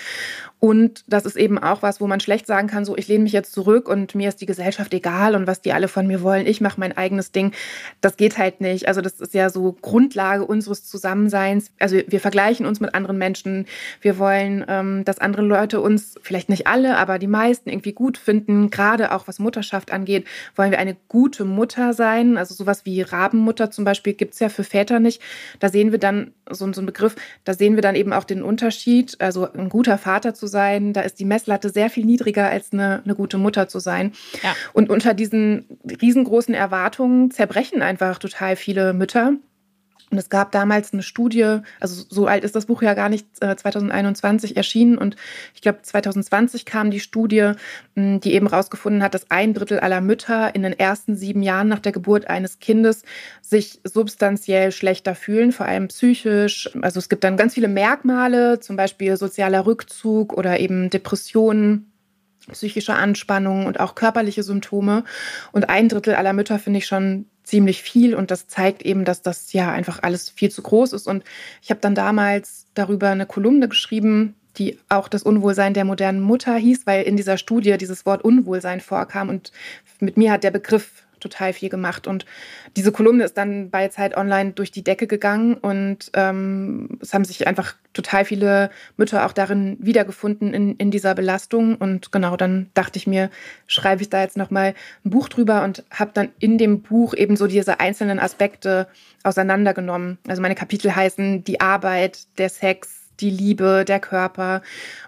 Und das ist eben auch was, wo man schlecht sagen kann, so ich lehne mich jetzt zurück und mir ist die Gesellschaft egal und was die alle von mir wollen, ich mache mein eigenes Ding. Das geht halt nicht. Also das ist ja so Grundlage unseres Zusammenseins. Also wir vergleichen uns mit anderen Menschen. Wir wollen, ähm, dass andere Leute uns, vielleicht nicht alle, aber die meisten irgendwie gut finden. Gerade auch was Mutterschaft angeht, wollen wir eine gute Mutter sein. Also sowas wie Rabenmutter zum Beispiel gibt es ja für Väter nicht. Da sehen wir dann so, so einen Begriff, da sehen wir dann eben auch den Unterschied. Also ein guter Vater zu sein, da ist die Messlatte sehr viel niedriger als eine, eine gute Mutter zu sein. Ja. Und unter diesen riesengroßen Erwartungen zerbrechen einfach total viele Mütter. Und es gab damals eine Studie, also so alt ist das Buch ja gar nicht, 2021 äh, erschienen. Und ich glaube, 2020 kam die Studie, hm, die eben herausgefunden hat, dass ein Drittel aller Mütter in den ersten sieben Jahren nach der Geburt eines Kindes sich substanziell schlechter fühlen, vor allem psychisch. Also es gibt dann ganz viele Merkmale, zum Beispiel sozialer Rückzug oder eben Depressionen psychische Anspannung und auch körperliche Symptome. Und ein Drittel aller Mütter finde ich schon ziemlich viel und das zeigt eben, dass das ja einfach alles viel zu groß ist. Und ich habe dann damals darüber eine Kolumne geschrieben, die auch das Unwohlsein der modernen Mutter hieß, weil in dieser Studie dieses Wort Unwohlsein vorkam und mit mir hat der Begriff total viel gemacht. Und diese Kolumne ist dann bei Zeit Online durch die Decke gegangen und ähm, es haben sich einfach total viele Mütter auch darin wiedergefunden in, in dieser Belastung. Und genau, dann dachte ich mir, schreibe ich da jetzt nochmal ein Buch drüber und habe dann in dem Buch eben so diese einzelnen Aspekte auseinandergenommen. Also meine Kapitel heißen die Arbeit, der Sex, die Liebe, der Körper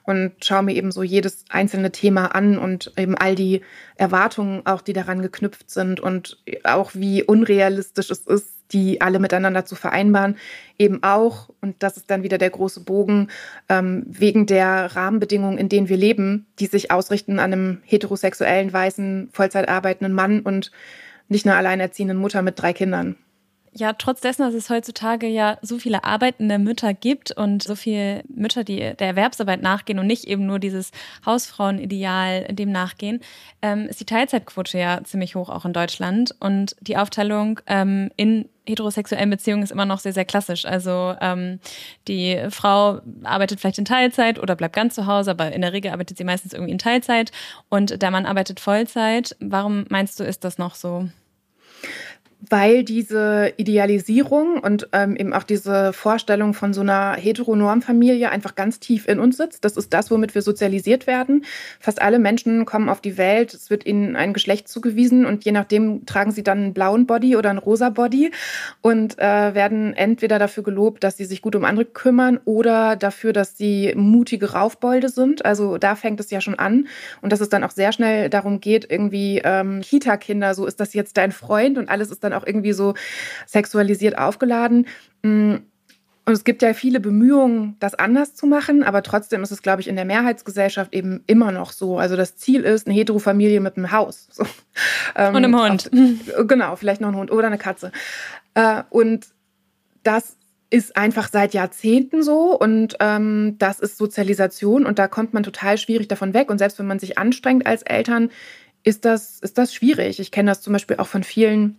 und schaue mir eben so jedes einzelne Thema an und eben all die Erwartungen auch, die daran geknüpft sind und auch wie unrealistisch es ist, die alle miteinander zu vereinbaren. Eben auch, und das ist dann wieder der große Bogen, ähm, wegen der Rahmenbedingungen, in denen wir leben, die sich ausrichten an einem heterosexuellen, weißen, Vollzeit arbeitenden Mann und nicht einer alleinerziehenden Mutter mit drei Kindern ja, trotz dessen, dass es heutzutage ja so viele arbeitende Mütter gibt und so viele Mütter, die der Erwerbsarbeit nachgehen und nicht eben nur dieses Hausfrauenideal dem nachgehen, ähm, ist die Teilzeitquote ja ziemlich hoch auch in Deutschland und die Aufteilung ähm, in heterosexuellen Beziehungen ist immer noch sehr, sehr klassisch. Also ähm, die Frau arbeitet vielleicht in Teilzeit oder bleibt ganz zu Hause, aber in der Regel arbeitet sie meistens irgendwie in Teilzeit und der Mann arbeitet Vollzeit. Warum meinst du, ist das noch so? Weil diese Idealisierung und ähm, eben auch diese Vorstellung von so einer Heteronormfamilie einfach ganz tief in uns sitzt. Das ist das, womit wir sozialisiert werden. Fast alle Menschen kommen auf die Welt, es wird ihnen ein Geschlecht zugewiesen und je nachdem tragen sie dann einen blauen Body oder einen rosa Body und äh, werden entweder dafür gelobt, dass sie sich gut um andere kümmern oder dafür, dass sie mutige Raufbolde sind. Also da fängt es ja schon an und dass es dann auch sehr schnell darum geht, irgendwie ähm, Kita-Kinder, so ist das jetzt dein Freund und alles ist dann auch irgendwie so sexualisiert aufgeladen. Mm, und es gibt ja viele Bemühungen, das anders zu machen, aber trotzdem ist es, glaube ich, in der Mehrheitsgesellschaft eben immer noch so. Also das Ziel ist eine Heterofamilie mit einem Haus. So. Ähm, und einem Hund. Genau, vielleicht noch ein Hund oder eine Katze. Äh, und das ist einfach seit Jahrzehnten so und ähm, das ist Sozialisation und da kommt man total schwierig davon weg. Und selbst wenn man sich anstrengt als Eltern, ist das, ist das schwierig. Ich kenne das zum Beispiel auch von vielen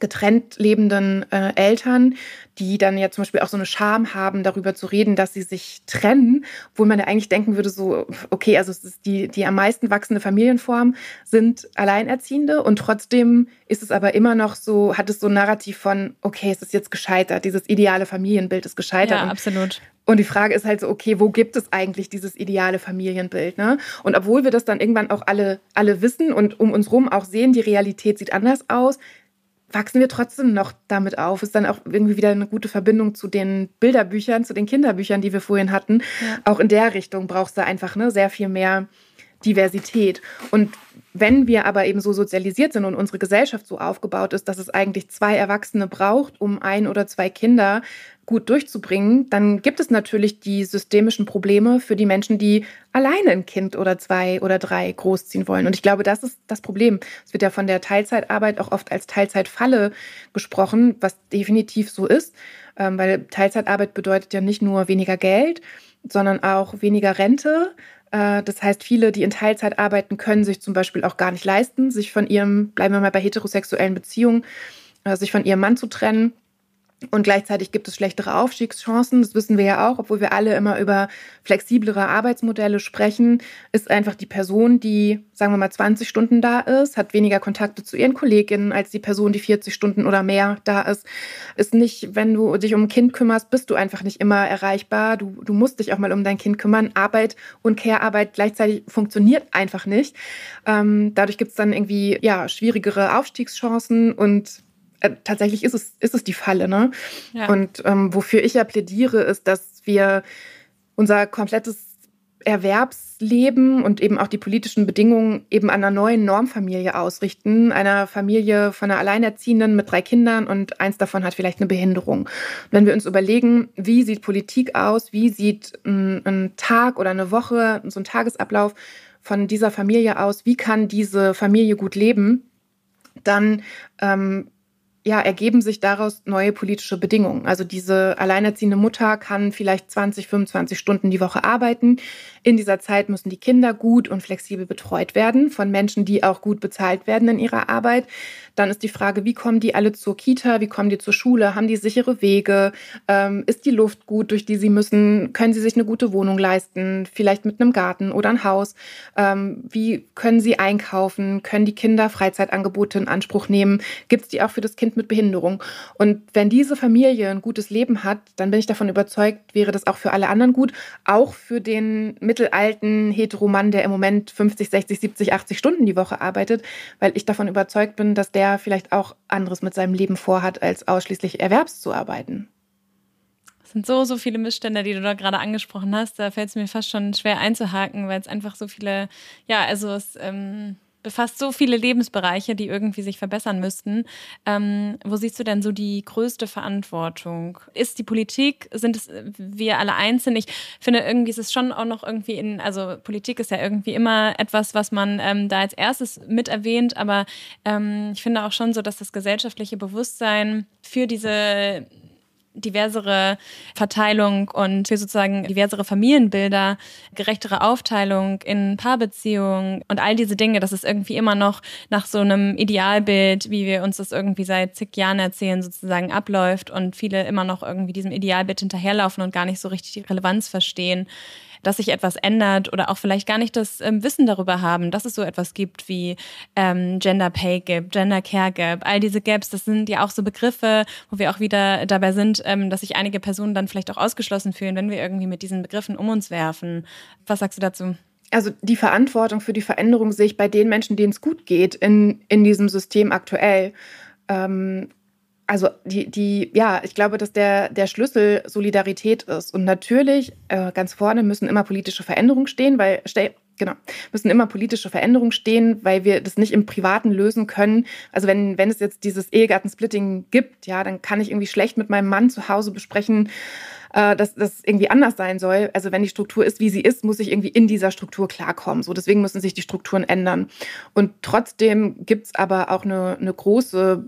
getrennt lebenden äh, Eltern, die dann ja zum Beispiel auch so eine Scham haben, darüber zu reden, dass sie sich trennen, wo man ja eigentlich denken würde, so, okay, also die, die am meisten wachsende Familienform sind Alleinerziehende und trotzdem ist es aber immer noch so, hat es so ein Narrativ von, okay, es ist jetzt gescheitert, dieses ideale Familienbild ist gescheitert. Ja, absolut. Und die Frage ist halt so, okay, wo gibt es eigentlich dieses ideale Familienbild? Ne? Und obwohl wir das dann irgendwann auch alle, alle wissen und um uns rum auch sehen, die Realität sieht anders aus, wachsen wir trotzdem noch damit auf. Ist dann auch irgendwie wieder eine gute Verbindung zu den Bilderbüchern, zu den Kinderbüchern, die wir vorhin hatten. Ja. Auch in der Richtung brauchst du einfach ne, sehr viel mehr Diversität. Und wenn wir aber eben so sozialisiert sind und unsere Gesellschaft so aufgebaut ist, dass es eigentlich zwei Erwachsene braucht, um ein oder zwei Kinder gut durchzubringen, dann gibt es natürlich die systemischen Probleme für die Menschen, die alleine ein Kind oder zwei oder drei großziehen wollen. Und ich glaube, das ist das Problem. Es wird ja von der Teilzeitarbeit auch oft als Teilzeitfalle gesprochen, was definitiv so ist, ähm, weil Teilzeitarbeit bedeutet ja nicht nur weniger Geld, sondern auch weniger Rente. Äh, das heißt, viele, die in Teilzeit arbeiten, können sich zum Beispiel auch gar nicht leisten, sich von ihrem, bleiben wir mal bei heterosexuellen Beziehungen, äh, sich von ihrem Mann zu trennen und gleichzeitig gibt es schlechtere Aufstiegschancen. Das wissen wir ja auch, obwohl wir alle immer über flexiblere Arbeitsmodelle sprechen, ist einfach die Person, die, sagen wir mal, 20 Stunden da ist, hat weniger Kontakte zu ihren Kolleginnen als die Person, die 40 Stunden oder mehr da ist. Ist nicht, wenn du dich um ein Kind kümmerst, bist du einfach nicht immer erreichbar. Du, du musst dich auch mal um dein Kind kümmern. Arbeit und Care-Arbeit gleichzeitig funktioniert einfach nicht. Ähm, dadurch gibt es dann irgendwie ja, schwierigere Aufstiegschancen und äh, tatsächlich ist es, ist es die Falle. Ne? Ja. Und ähm, wofür ich ja plädiere, ist, dass wir unser komplettes Erwerbsleben und eben auch die politischen Bedingungen eben an einer neuen Normfamilie ausrichten. Einer Familie von einer Alleinerziehenden mit drei Kindern und eins davon hat vielleicht eine Behinderung. Und wenn wir uns überlegen, wie sieht Politik aus, wie sieht ein, ein Tag oder eine Woche, so ein Tagesablauf von dieser Familie aus, wie kann diese Familie gut leben, dann ähm, ja, ergeben sich daraus neue politische Bedingungen. Also diese alleinerziehende Mutter kann vielleicht 20, 25 Stunden die Woche arbeiten. In dieser Zeit müssen die Kinder gut und flexibel betreut werden von Menschen, die auch gut bezahlt werden in ihrer Arbeit. Dann ist die Frage, wie kommen die alle zur Kita, wie kommen die zur Schule, haben die sichere Wege, ähm, ist die Luft gut, durch die sie müssen, können sie sich eine gute Wohnung leisten, vielleicht mit einem Garten oder ein Haus, ähm, wie können sie einkaufen, können die Kinder Freizeitangebote in Anspruch nehmen, gibt es die auch für das Kind mit Behinderung. Und wenn diese Familie ein gutes Leben hat, dann bin ich davon überzeugt, wäre das auch für alle anderen gut, auch für den mittelalten Heteromann, der im Moment 50, 60, 70, 80 Stunden die Woche arbeitet, weil ich davon überzeugt bin, dass der vielleicht auch anderes mit seinem Leben vorhat, als ausschließlich erwerbszuarbeiten. Es sind so, so viele Missstände, die du da gerade angesprochen hast. Da fällt es mir fast schon schwer einzuhaken, weil es einfach so viele, ja, also es ähm, befasst so viele Lebensbereiche, die irgendwie sich verbessern müssten. Ähm, wo siehst du denn so die größte Verantwortung? Ist die Politik, sind es wir alle einzeln? Ich finde irgendwie ist es schon auch noch irgendwie in, also Politik ist ja irgendwie immer etwas, was man ähm, da als erstes mit erwähnt, aber ähm, ich finde auch schon so, dass das gesellschaftliche Bewusstsein für diese diversere Verteilung und für sozusagen diversere Familienbilder, gerechtere Aufteilung in Paarbeziehungen und all diese Dinge, dass es irgendwie immer noch nach so einem Idealbild, wie wir uns das irgendwie seit zig Jahren erzählen, sozusagen abläuft und viele immer noch irgendwie diesem Idealbild hinterherlaufen und gar nicht so richtig die Relevanz verstehen dass sich etwas ändert oder auch vielleicht gar nicht das ähm, Wissen darüber haben, dass es so etwas gibt wie ähm, Gender Pay Gap, Gender Care Gap, all diese Gaps, das sind ja auch so Begriffe, wo wir auch wieder dabei sind, ähm, dass sich einige Personen dann vielleicht auch ausgeschlossen fühlen, wenn wir irgendwie mit diesen Begriffen um uns werfen. Was sagst du dazu? Also die Verantwortung für die Veränderung sehe ich bei den Menschen, denen es gut geht in, in diesem System aktuell. Ähm, also die, die, ja, ich glaube, dass der, der Schlüssel Solidarität ist. Und natürlich, äh, ganz vorne müssen immer politische Veränderungen stehen, weil, genau, müssen immer politische Veränderungen stehen, weil wir das nicht im Privaten lösen können. Also wenn, wenn es jetzt dieses Ehegattensplitting gibt, ja, dann kann ich irgendwie schlecht mit meinem Mann zu Hause besprechen, äh, dass das irgendwie anders sein soll. Also wenn die Struktur ist, wie sie ist, muss ich irgendwie in dieser Struktur klarkommen. So, deswegen müssen sich die Strukturen ändern. Und trotzdem gibt es aber auch eine, eine große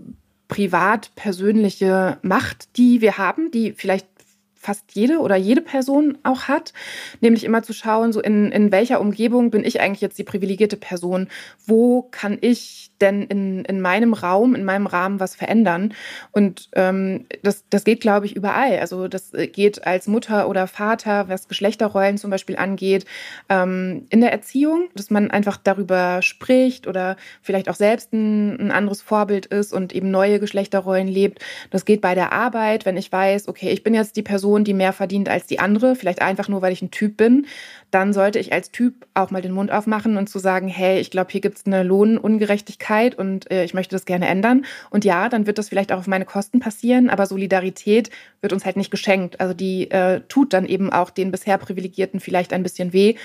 privat persönliche Macht, die wir haben, die vielleicht fast jede oder jede Person auch hat, nämlich immer zu schauen, so in, in welcher Umgebung bin ich eigentlich jetzt die privilegierte Person, wo kann ich denn in, in meinem Raum, in meinem Rahmen was verändern. Und ähm, das, das geht, glaube ich, überall. Also das geht als Mutter oder Vater, was Geschlechterrollen zum Beispiel angeht, ähm, in der Erziehung, dass man einfach darüber spricht oder vielleicht auch selbst ein, ein anderes Vorbild ist und eben neue Geschlechterrollen lebt. Das geht bei der Arbeit, wenn ich weiß, okay, ich bin jetzt die Person, die mehr verdient als die andere, vielleicht einfach nur, weil ich ein Typ bin, dann sollte ich als Typ auch mal den Mund aufmachen und zu sagen, hey, ich glaube, hier gibt es eine Lohnungerechtigkeit und äh, ich möchte das gerne ändern. Und ja, dann wird das vielleicht auch auf meine Kosten passieren, aber Solidarität wird uns halt nicht geschenkt. Also die äh, tut dann eben auch den bisher Privilegierten vielleicht ein bisschen weh.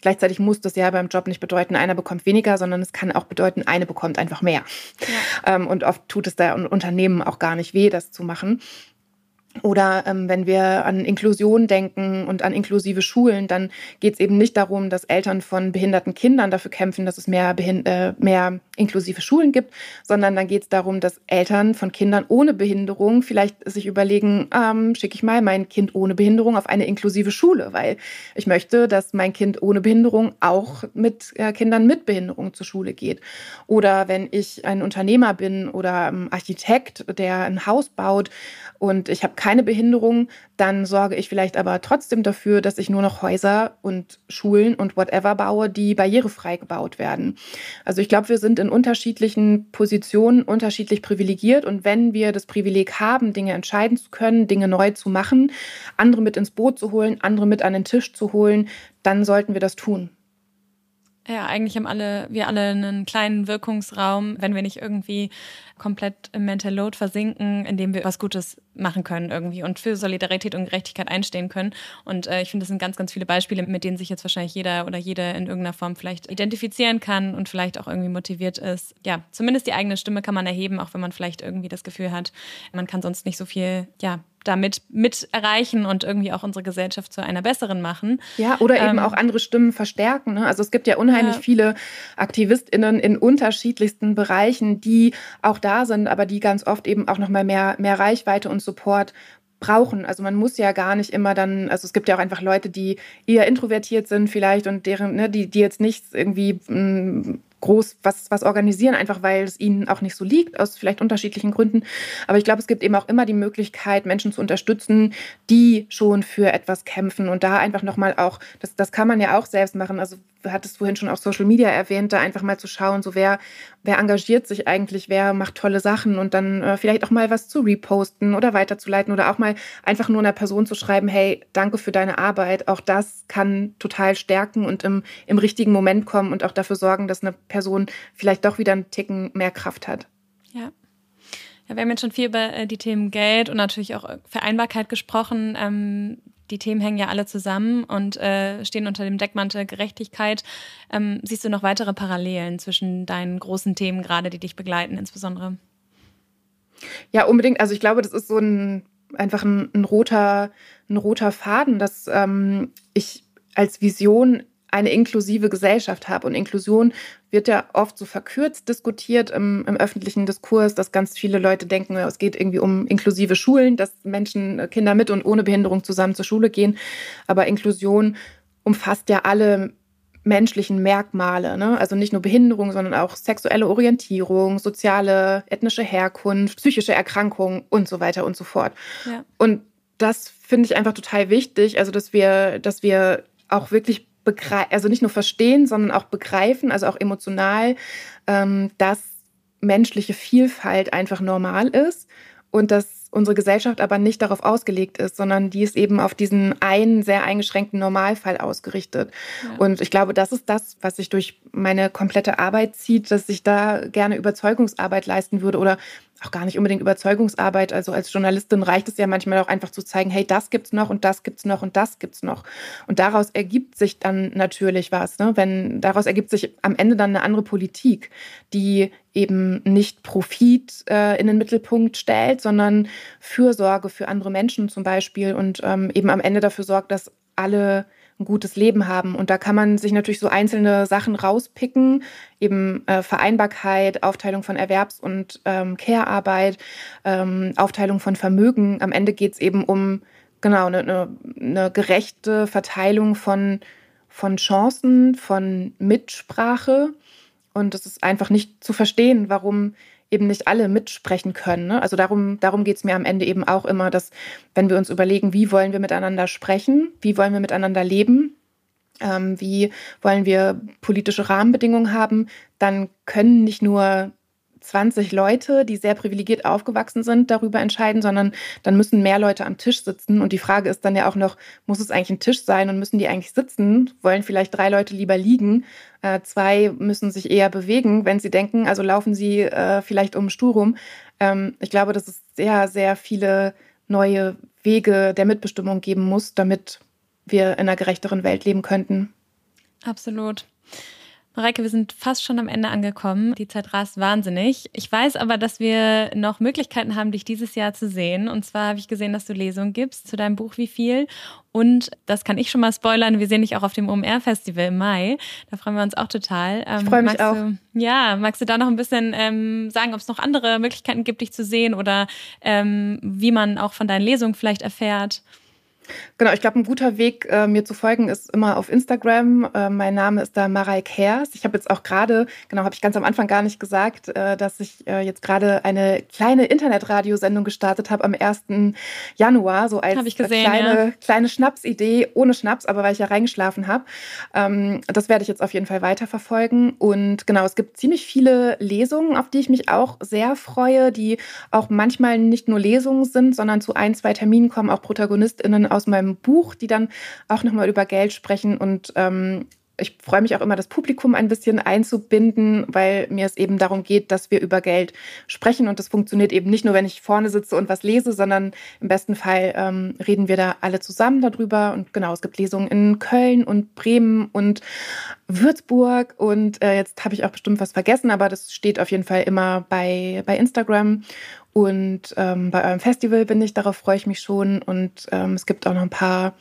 gleichzeitig muss das ja beim Job nicht bedeuten, einer bekommt weniger, sondern es kann auch bedeuten, eine bekommt einfach mehr. Ja. Ähm, und oft tut es da Unternehmen auch gar nicht weh, das zu machen. Oder ähm, wenn wir an Inklusion denken und an inklusive Schulen, dann geht es eben nicht darum, dass Eltern von behinderten Kindern dafür kämpfen, dass es mehr, äh, mehr inklusive Schulen gibt, sondern dann geht es darum, dass Eltern von Kindern ohne Behinderung vielleicht sich überlegen, ähm, schicke ich mal mein Kind ohne Behinderung auf eine inklusive Schule, weil ich möchte, dass mein Kind ohne Behinderung auch mit äh, Kindern mit Behinderung zur Schule geht. Oder wenn ich ein Unternehmer bin oder ein Architekt, der ein Haus baut und ich habe keine Behinderung, dann sorge ich vielleicht aber trotzdem dafür, dass ich nur noch Häuser und Schulen und whatever baue, die barrierefrei gebaut werden. Also ich glaube, wir sind in unterschiedlichen Positionen unterschiedlich privilegiert und wenn wir das Privileg haben, Dinge entscheiden zu können, Dinge neu zu machen, andere mit ins Boot zu holen, andere mit an den Tisch zu holen, dann sollten wir das tun. Ja, eigentlich haben alle, wir alle einen kleinen Wirkungsraum, wenn wir nicht irgendwie komplett im Mental Load versinken, indem wir was Gutes machen können irgendwie und für Solidarität und Gerechtigkeit einstehen können. Und äh, ich finde, das sind ganz, ganz viele Beispiele, mit denen sich jetzt wahrscheinlich jeder oder jede in irgendeiner Form vielleicht identifizieren kann und vielleicht auch irgendwie motiviert ist. Ja, zumindest die eigene Stimme kann man erheben, auch wenn man vielleicht irgendwie das Gefühl hat, man kann sonst nicht so viel, ja, damit mit erreichen und irgendwie auch unsere Gesellschaft zu einer besseren machen. Ja, oder ähm, eben auch andere Stimmen verstärken. Ne? Also es gibt ja unheimlich ja. viele AktivistInnen in unterschiedlichsten Bereichen, die auch da sind, aber die ganz oft eben auch nochmal mehr, mehr Reichweite und Support brauchen. Also man muss ja gar nicht immer dann, also es gibt ja auch einfach Leute, die eher introvertiert sind vielleicht und deren, ne, die, die jetzt nicht irgendwie mm, groß was, was organisieren, einfach weil es ihnen auch nicht so liegt, aus vielleicht unterschiedlichen Gründen. Aber ich glaube, es gibt eben auch immer die Möglichkeit, Menschen zu unterstützen, die schon für etwas kämpfen und da einfach nochmal auch, das, das kann man ja auch selbst machen. Also hattest vorhin schon auch Social Media erwähnt, da einfach mal zu schauen, so wer, wer engagiert sich eigentlich, wer macht tolle Sachen und dann äh, vielleicht auch mal was zu reposten oder weiterzuleiten oder auch mal einfach nur einer Person zu schreiben, hey, danke für deine Arbeit. Auch das kann total stärken und im, im richtigen Moment kommen und auch dafür sorgen, dass eine Person vielleicht doch wieder einen Ticken mehr Kraft hat. Ja. Ja, wir haben jetzt schon viel über äh, die Themen Geld und natürlich auch Vereinbarkeit gesprochen. Ähm, die Themen hängen ja alle zusammen und äh, stehen unter dem Deckmantel Gerechtigkeit. Ähm, siehst du noch weitere Parallelen zwischen deinen großen Themen gerade, die dich begleiten, insbesondere? Ja, unbedingt. Also ich glaube, das ist so ein einfach ein, ein roter, ein roter Faden, dass ähm, ich als Vision eine inklusive Gesellschaft habe. Und Inklusion wird ja oft so verkürzt diskutiert im, im, öffentlichen Diskurs, dass ganz viele Leute denken, es geht irgendwie um inklusive Schulen, dass Menschen, äh, Kinder mit und ohne Behinderung zusammen zur Schule gehen. Aber Inklusion umfasst ja alle menschlichen Merkmale, ne? also nicht nur Behinderung, sondern auch sexuelle Orientierung, soziale, ethnische Herkunft, psychische Erkrankungen und so weiter und so fort. Ja. Und das finde ich einfach total wichtig, also dass wir, dass wir auch wirklich also nicht nur verstehen, sondern auch begreifen, also auch emotional, ähm, dass menschliche Vielfalt einfach normal ist und dass unsere Gesellschaft aber nicht darauf ausgelegt ist, sondern die ist eben auf diesen einen sehr eingeschränkten Normalfall ausgerichtet. Ja. Und ich glaube, das ist das, was sich durch meine komplette Arbeit zieht, dass ich da gerne Überzeugungsarbeit leisten würde oder auch gar nicht unbedingt Überzeugungsarbeit. Also als Journalistin reicht es ja manchmal auch einfach zu zeigen, hey, das gibt's noch und das gibt's noch und das gibt's noch. Und daraus ergibt sich dann natürlich was. Ne? Wenn daraus ergibt sich am Ende dann eine andere Politik, die eben nicht Profit äh, in den Mittelpunkt stellt, sondern Fürsorge für andere Menschen zum Beispiel und ähm, eben am Ende dafür sorgt, dass alle ein gutes Leben haben. Und da kann man sich natürlich so einzelne Sachen rauspicken, eben äh, Vereinbarkeit, Aufteilung von Erwerbs- und ähm, Care-Arbeit, ähm, Aufteilung von Vermögen. Am Ende geht es eben um genau eine, eine, eine gerechte Verteilung von, von Chancen, von Mitsprache. Und es ist einfach nicht zu verstehen, warum eben nicht alle mitsprechen können. Ne? Also darum, darum geht es mir am Ende eben auch immer, dass wenn wir uns überlegen, wie wollen wir miteinander sprechen, wie wollen wir miteinander leben, ähm, wie wollen wir politische Rahmenbedingungen haben, dann können nicht nur 20 Leute, die sehr privilegiert aufgewachsen sind, darüber entscheiden, sondern dann müssen mehr Leute am Tisch sitzen. Und die Frage ist dann ja auch noch, muss es eigentlich ein Tisch sein und müssen die eigentlich sitzen? Wollen vielleicht drei Leute lieber liegen? Äh, zwei müssen sich eher bewegen, wenn sie denken, also laufen sie äh, vielleicht um den Stuhl rum. Ähm, ich glaube, dass es sehr, sehr viele neue Wege der Mitbestimmung geben muss, damit wir in einer gerechteren Welt leben könnten. Absolut. Mareike, wir sind fast schon am Ende angekommen. Die Zeit rast wahnsinnig. Ich weiß aber, dass wir noch Möglichkeiten haben, dich dieses Jahr zu sehen. Und zwar habe ich gesehen, dass du Lesungen gibst zu deinem Buch Wie viel. Und das kann ich schon mal spoilern. Wir sehen dich auch auf dem OMR-Festival im Mai. Da freuen wir uns auch total. Ähm, ich freue mich auch. Du, ja, magst du da noch ein bisschen ähm, sagen, ob es noch andere Möglichkeiten gibt, dich zu sehen oder ähm, wie man auch von deinen Lesungen vielleicht erfährt? Genau, ich glaube, ein guter Weg, äh, mir zu folgen, ist immer auf Instagram. Äh, mein Name ist da Mareik Hers. Ich habe jetzt auch gerade, genau, habe ich ganz am Anfang gar nicht gesagt, äh, dass ich äh, jetzt gerade eine kleine Internetradiosendung gestartet habe am 1. Januar, so als gesehen, kleine, ja. kleine Schnapsidee, ohne Schnaps, aber weil ich ja reingeschlafen habe. Ähm, das werde ich jetzt auf jeden Fall weiterverfolgen. Und genau, es gibt ziemlich viele Lesungen, auf die ich mich auch sehr freue, die auch manchmal nicht nur Lesungen sind, sondern zu ein, zwei Terminen kommen auch ProtagonistInnen aus meinem Buch, die dann auch nochmal über Geld sprechen. Und ähm, ich freue mich auch immer, das Publikum ein bisschen einzubinden, weil mir es eben darum geht, dass wir über Geld sprechen. Und das funktioniert eben nicht nur, wenn ich vorne sitze und was lese, sondern im besten Fall ähm, reden wir da alle zusammen darüber. Und genau, es gibt Lesungen in Köln und Bremen und Würzburg. Und äh, jetzt habe ich auch bestimmt was vergessen, aber das steht auf jeden Fall immer bei, bei Instagram. Und ähm, bei eurem Festival bin ich, darauf freue ich mich schon. Und ähm, es gibt auch noch ein paar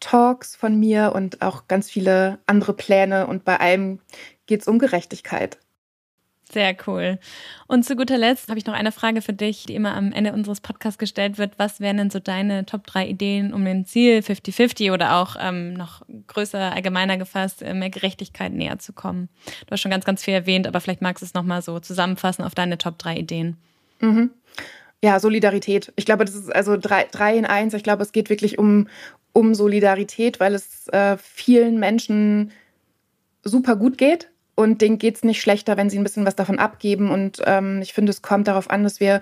Talks von mir und auch ganz viele andere Pläne. Und bei allem geht es um Gerechtigkeit. Sehr cool. Und zu guter Letzt habe ich noch eine Frage für dich, die immer am Ende unseres Podcasts gestellt wird. Was wären denn so deine Top 3 Ideen, um dem Ziel 50-50 oder auch ähm, noch größer, allgemeiner gefasst, äh, mehr Gerechtigkeit näher zu kommen? Du hast schon ganz, ganz viel erwähnt, aber vielleicht magst du es nochmal so zusammenfassen auf deine Top 3 Ideen. Mhm. Ja, Solidarität. Ich glaube, das ist also drei, drei in eins. Ich glaube, es geht wirklich um, um Solidarität, weil es äh, vielen Menschen super gut geht und denen geht es nicht schlechter, wenn sie ein bisschen was davon abgeben. Und ähm, ich finde, es kommt darauf an, dass wir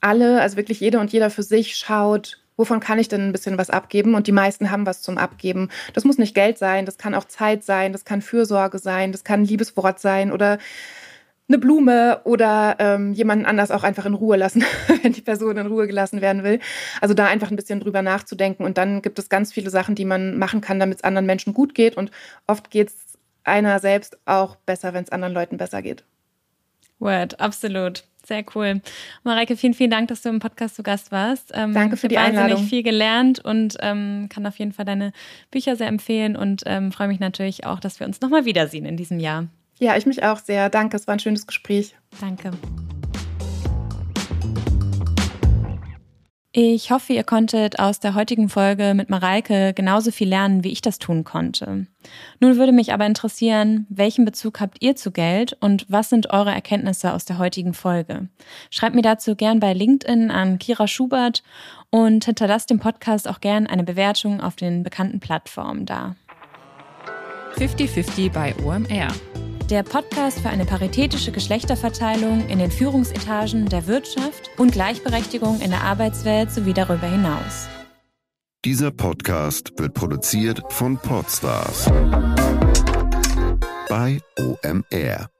alle, also wirklich jeder und jeder für sich schaut, wovon kann ich denn ein bisschen was abgeben? Und die meisten haben was zum Abgeben. Das muss nicht Geld sein, das kann auch Zeit sein, das kann Fürsorge sein, das kann Liebeswort sein oder eine Blume oder ähm, jemanden anders auch einfach in Ruhe lassen, wenn die Person in Ruhe gelassen werden will. Also da einfach ein bisschen drüber nachzudenken. Und dann gibt es ganz viele Sachen, die man machen kann, damit es anderen Menschen gut geht. Und oft geht es einer selbst auch besser, wenn es anderen Leuten besser geht. Word, absolut. Sehr cool. Mareike, vielen, vielen Dank, dass du im Podcast zu Gast warst. Ähm, Danke für die Einladung. Ich habe viel gelernt und ähm, kann auf jeden Fall deine Bücher sehr empfehlen und ähm, freue mich natürlich auch, dass wir uns nochmal wiedersehen in diesem Jahr. Ja, ich mich auch sehr. Danke, es war ein schönes Gespräch. Danke. Ich hoffe, ihr konntet aus der heutigen Folge mit Mareike genauso viel lernen, wie ich das tun konnte. Nun würde mich aber interessieren, welchen Bezug habt ihr zu Geld und was sind eure Erkenntnisse aus der heutigen Folge? Schreibt mir dazu gern bei LinkedIn an Kira Schubert und hinterlasst dem Podcast auch gern eine Bewertung auf den bekannten Plattformen da. 50-50 bei OMR der Podcast für eine paritätische Geschlechterverteilung in den Führungsetagen der Wirtschaft und Gleichberechtigung in der Arbeitswelt sowie darüber hinaus. Dieser Podcast wird produziert von Podstars bei OMR.